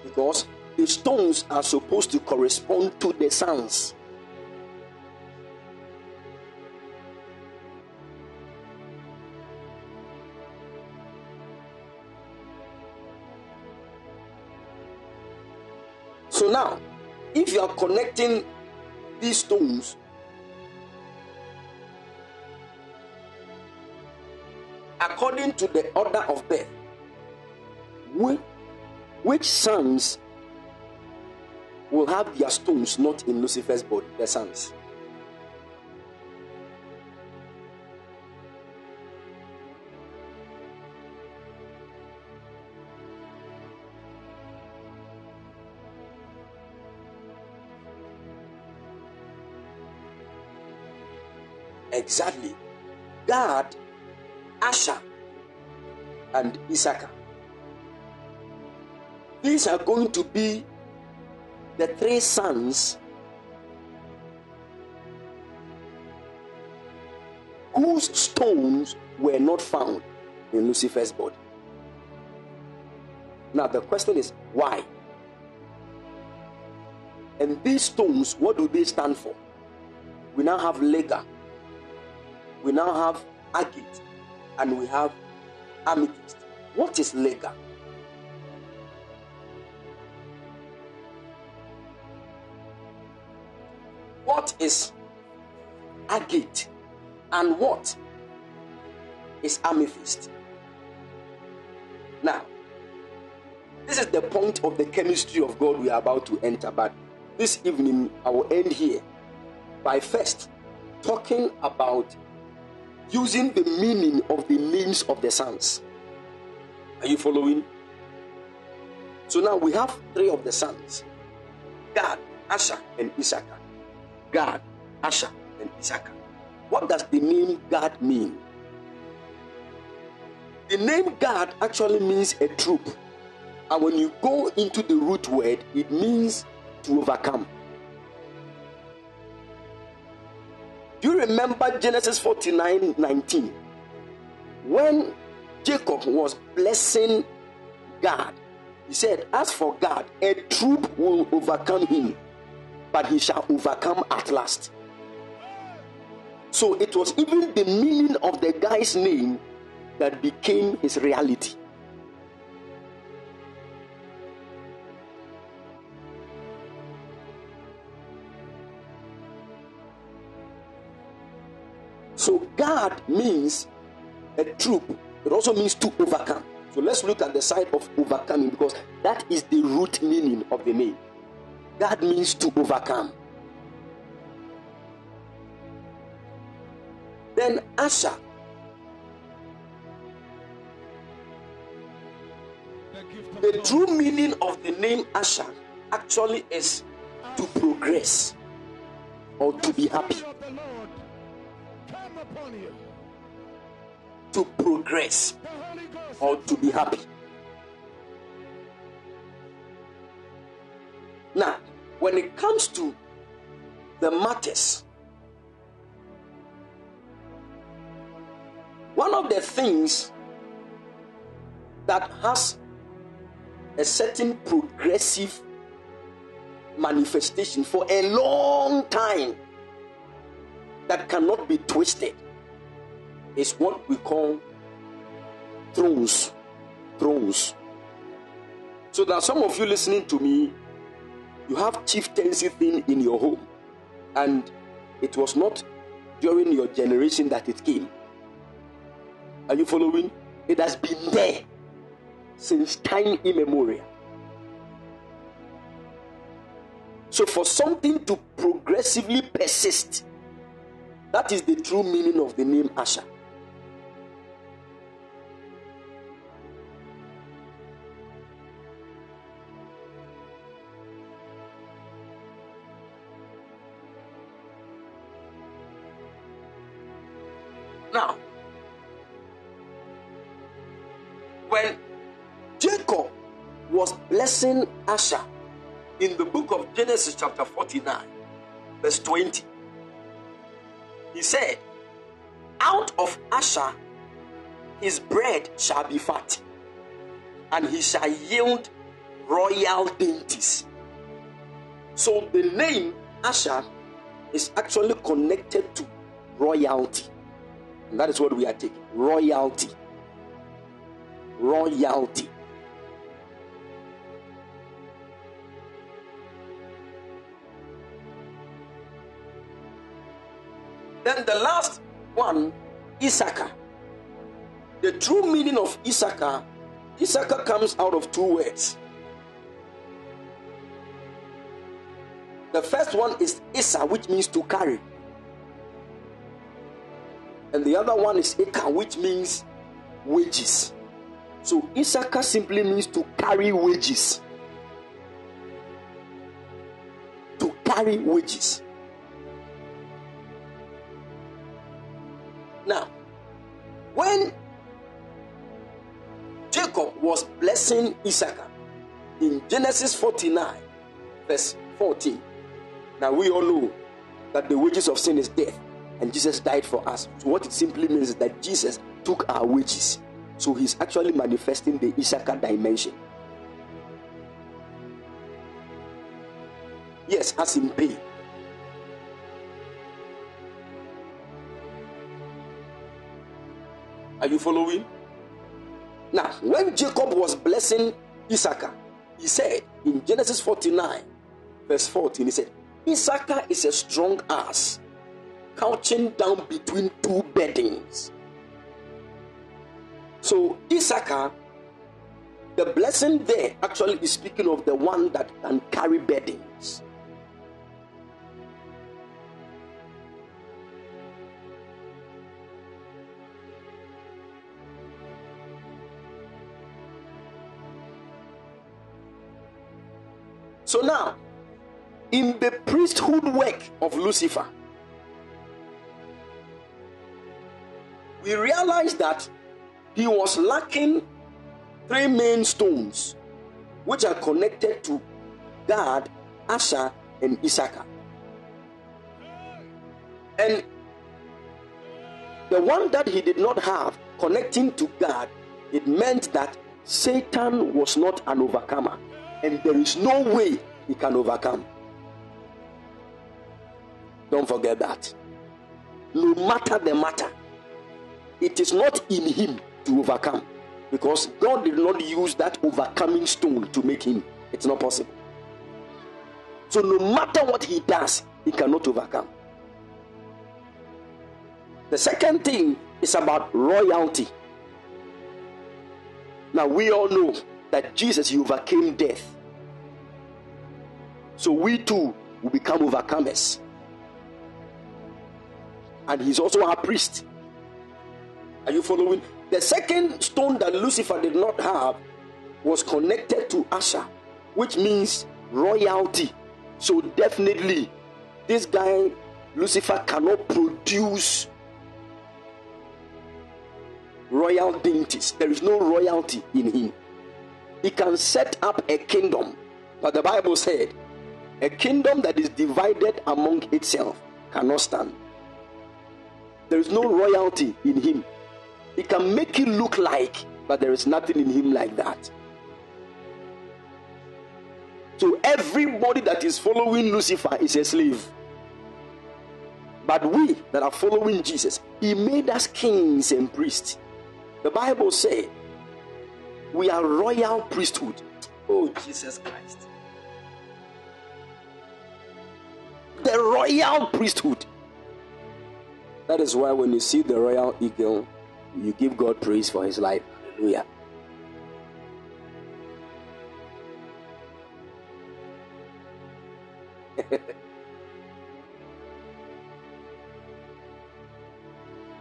Because the stones are supposed to correspond to the sons. So now, if you are connecting these stones according to the order of birth, which, which sons will have their stones not in Lucifer's body, their sons. Exactly. Gad Asher, and Issachar. These are going to be the three sons whose stones were not found in Lucifer's body. Now, the question is why? And these stones, what do they stand for? We now have ligure, we now have agate, and we have amethyst. What is ligure? What is agate? And what is amethyst? Now, this is the point of the chemistry of God we are about to enter. But this evening, I will end here by first talking about using the meaning of the names of the sons. Are you following? So now we have three of the sons Gad, Asher, and Issachar. Gad, Asher, and Issachar. What does the name Gad mean? The name Gad actually means a troop. And when you go into the root word, it means to overcome. Do you remember Genesis 49 19? When Jacob was blessing Gad, he said, As for Gad, a troop will overcome him, but he shall overcome at last. So it was even the meaning of the guy's name that became his reality. Gad means a troop. It also means to overcome. So let's look at the side of overcoming because that is the root meaning of the name. Gad means to overcome. Then Asher. The true meaning of the name Asher actually is to progress or to be happy. Progress or to be happy. Now, when it comes to the matters, one of the things that has a certain progressive manifestation for a long time that cannot be twisted is what we call thrones. Thrones. So that some of you listening to me, you have chieftaincy thing in your home, and it was not during your generation that it came. Are you following? It has been there since time immemorial. So, for something to progressively persist, that is the true meaning of the name Asher. Blessing Asher in the book of Genesis, chapter 49, verse 20, he said, Out of Asher his bread shall be fat, and he shall yield royal dainties. So the name Asher is actually connected to royalty. And that is what we are taking royalty. Royalty. Then the last one, Issachar. The true meaning of Issachar, Issachar comes out of two words. The first one is Issa, which means to carry. And the other one is Ika, which means wages. So Issachar simply means to carry wages. To carry wages. Blessing Issachar in Genesis 49, verse 14. Now we all know that the wages of sin is death, and Jesus died for us. So what it simply means is that Jesus took our wages. So he's actually manifesting the Issachar dimension. Yes, as in pay. Are you following? Now, when Jacob was blessing Issachar, he said in Genesis 49, verse 14, he said, Issachar is a strong ass, couching down between two beddings. So, Issachar, the blessing there actually is speaking of the one that can carry beddings. So now, in the priesthood work of Lucifer, we realize that he was lacking three main stones which are connected to Gad, Asher, and Issachar. And the one that he did not have connecting to Gad, it meant that Satan was not an overcomer and there is no way he can overcome. Don't forget that. No matter the matter, it is not in him to overcome because God did not use that overcoming stone to make him. It's not possible. So, no matter what he does, he cannot overcome. The second thing is about royalty. Now, we all know that Jesus overcame death. So we too will become overcomers. And he's also our priest. Are you following? The second stone that Lucifer did not have was connected to Asher, which means royalty. So definitely, this guy, Lucifer, cannot produce royal dignities. There is no royalty in him. He can set up a kingdom, but the Bible said, a kingdom that is divided among itself cannot stand. There is no royalty in him. He can make it look like, but there is nothing in him like that. So everybody that is following Lucifer is a slave. But we that are following Jesus, he made us kings and priests. The Bible says we are royal priesthood. Oh, Jesus Christ. The royal priesthood. That is why when you see the royal eagle, you give God praise for his life. Hallelujah.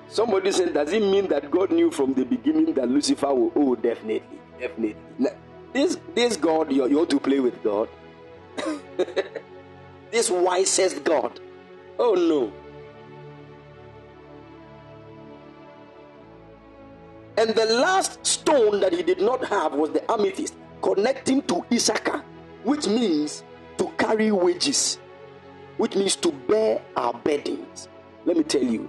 Somebody said, Does it mean that God knew from the beginning that Lucifer will? Definitely. Definitely. This, this God, you, you to play with God? this wisest God. Oh, no. And the last stone that he did not have was the amethyst, connecting to Issachar, which means to carry wages, which means to bear our burdens. Let me tell you,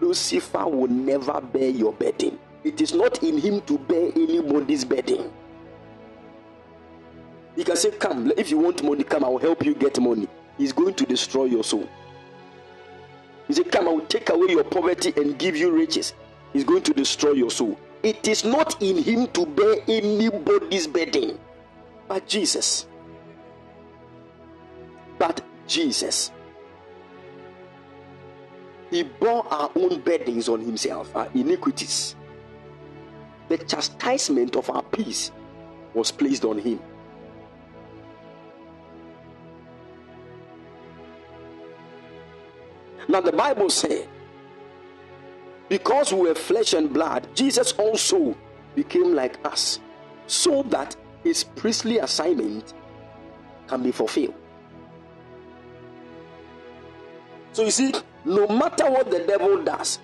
Lucifer will never bear your burden. It is not in him to bear anybody's burden. He can say, Come, if you want money, come, I will help you get money. He's going to destroy your soul. He said, Come, I will take away your poverty and give you riches. He's going to destroy your soul. It is not in him to bear anybody's burden, but Jesus. But Jesus. He bore our own burdens on himself, our iniquities. The chastisement of our peace was placed on him. Now, the Bible said, because we were flesh and blood, Jesus also became like us, so that his priestly assignment can be fulfilled. So you see, no matter what the devil does,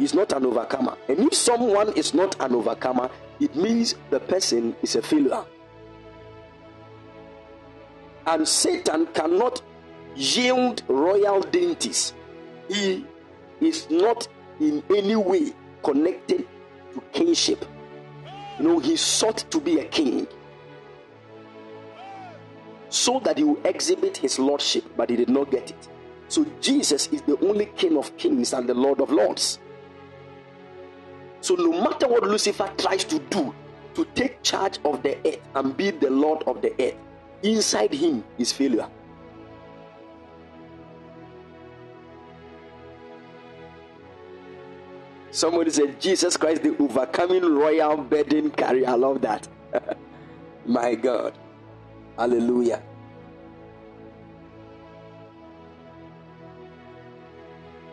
he's not an overcomer. And if someone is not an overcomer, it means the person is a failure. And Satan cannot yield royal dainties. He is not in any way connected to kingship. You know, he sought to be a king so that he will exhibit his lordship, but he did not get it. So Jesus is the only King of kings and the Lord of lords. So no matter what Lucifer tries to do to take charge of the earth and be the Lord of the earth, inside him is failure. Somebody said, Jesus Christ, the overcoming royal burden carrier. I love that. My God. Hallelujah.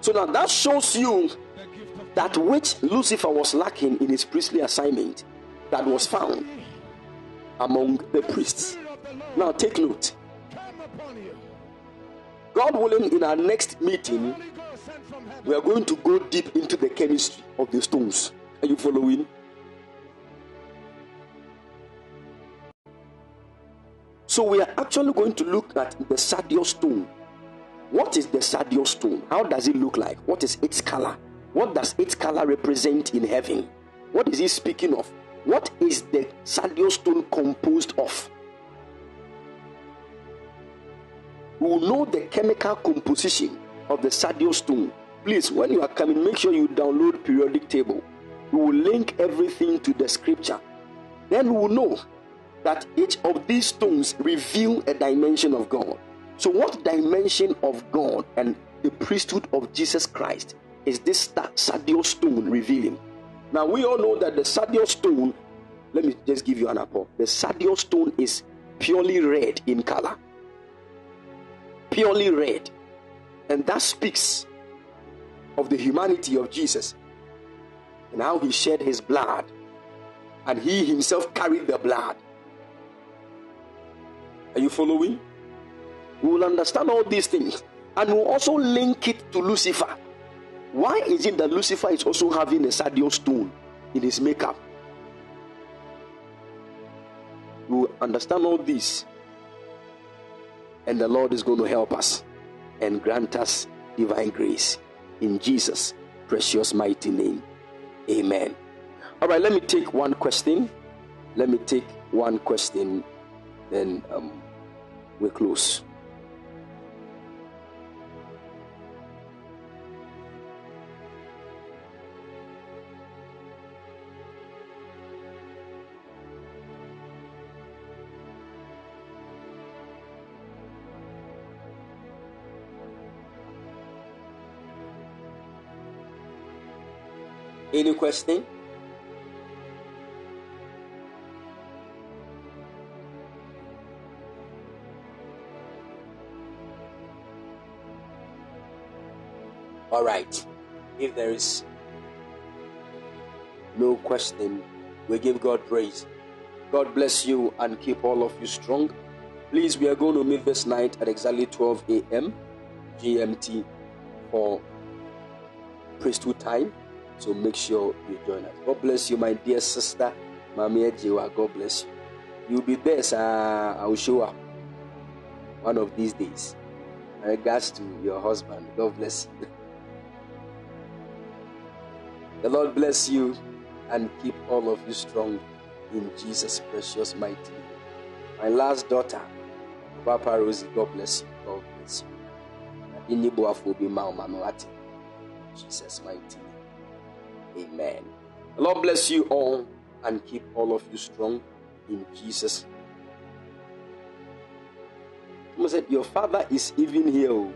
So now that shows you that which Lucifer was lacking in his priestly assignment that was found among the priests. Now take note. God willing, in our next meeting, we are going to go deep into the chemistry of the stones. Are you following? So we are actually going to look at the sardius stone. What is the sardius stone? How does it look like? What is its color? What does its color represent in heaven? What is he speaking of? What is the sardius stone composed of? We will know the chemical composition of the sardius stone. Please, when you are coming, make sure you download periodic table. We will link everything to the scripture. Then we will know that each of these stones reveal a dimension of God. So, what dimension of God and the priesthood of Jesus Christ is this sardius stone revealing? Now, we all know that the sardius stone, let me just give you an apple. The sardius stone is purely red in color purely red. And that speaks of the humanity of Jesus and how he shed his blood and he himself carried the blood. Are you following? We will understand all these things and we'll also link it to Lucifer. Why is it that Lucifer is also having a sardius stone in his makeup? Will understand all this and the Lord is going to help us and grant us divine grace in Jesus' precious mighty name. Amen. All right, let me take one question. Let me take one question, then um, we close. Any question? All right. If there is no question, we give God praise. God bless you and keep all of you strong. Please, we are going to meet this night at exactly 12 a.m. GMT for priesthood time. So make sure you join us. God bless you, my dear sister, Mami Ejiwa. God bless you. You'll be there, sir. I will show up one of these days. Regards to your husband. God bless you. The Lord bless you and keep all of you strong in Jesus' precious mighty name. My last daughter, Papa Rosie, God bless you. God bless you. Jesus' mighty name. Amen. The Lord bless you all and keep all of you strong in Jesus. Someone said, Your father is even here. oh."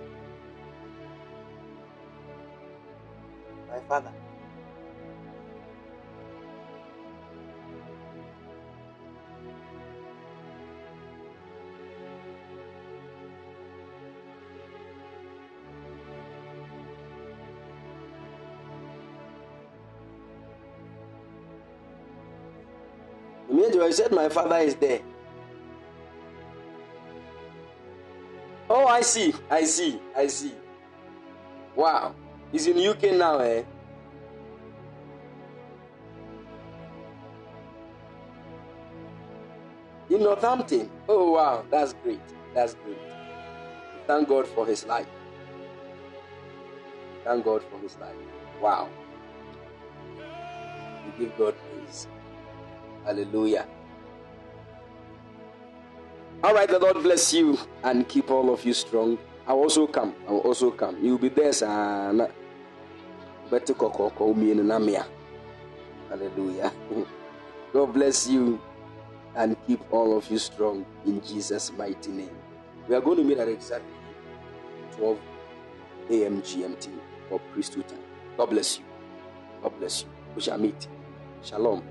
My father. Immediately I said, My father is there. Oh, I see, I see, I see. Wow, he's in UK now, eh? in Northampton. Oh, wow, that's great. That's great. Thank God for his life. Thank God for his life. Wow. We give God praise. Hallelujah. All right, the Lord bless you and keep all of you strong. I will also come. I will also come. You'll be there, son. Better call me in Namia. Hallelujah. God bless you and keep all of you strong in Jesus' mighty name. We are going to meet at exactly 12 a.m. GMT for priesthood time. God bless you. God bless you. We shall meet. Shalom.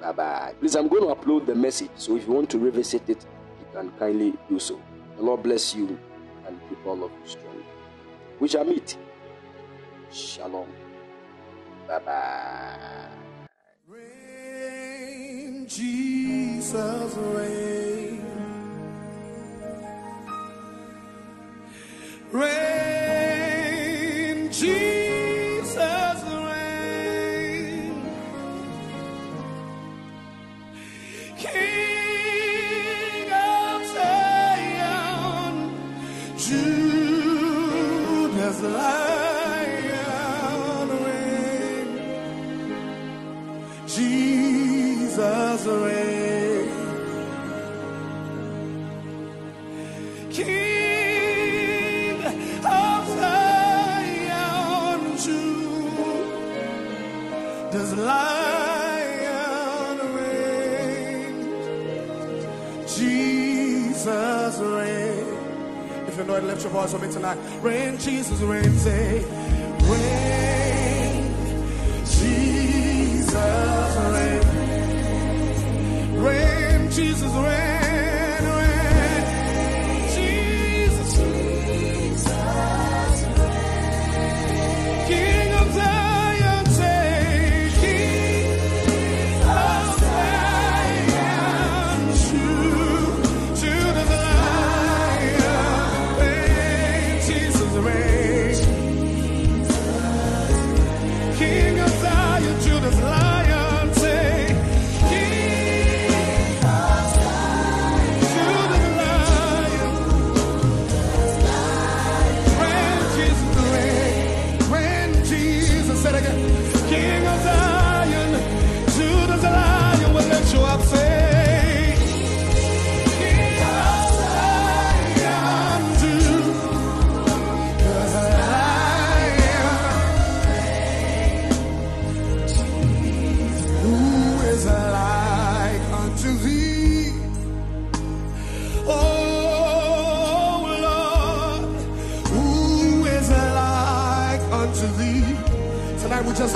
Bye bye. Please, I'm going to upload the message. So if you want to revisit it, you can kindly do so. The Lord bless you and keep all of you strong. We shall meet. Shalom. Bye bye. Rain, Jesus, rain. Rain, You lift your voice for me tonight. Reign, Jesus reign. Say, reign. Jesus reign. Reign, Jesus reign,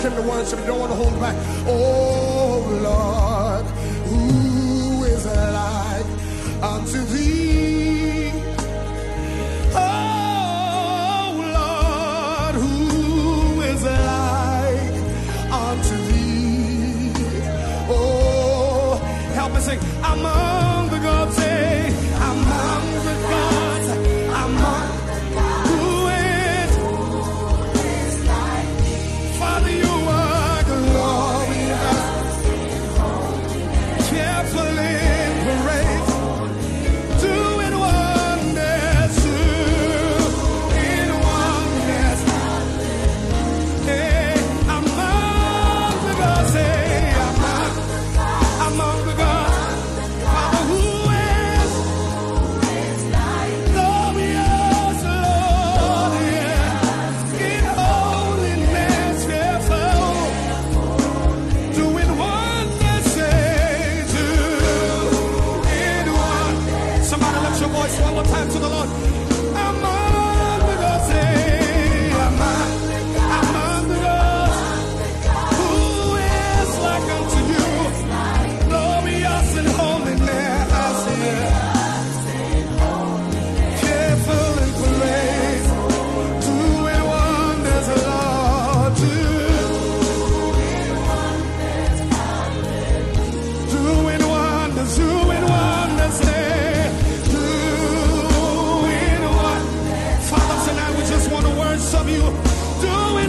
Just came to we don't want to hold back. Oh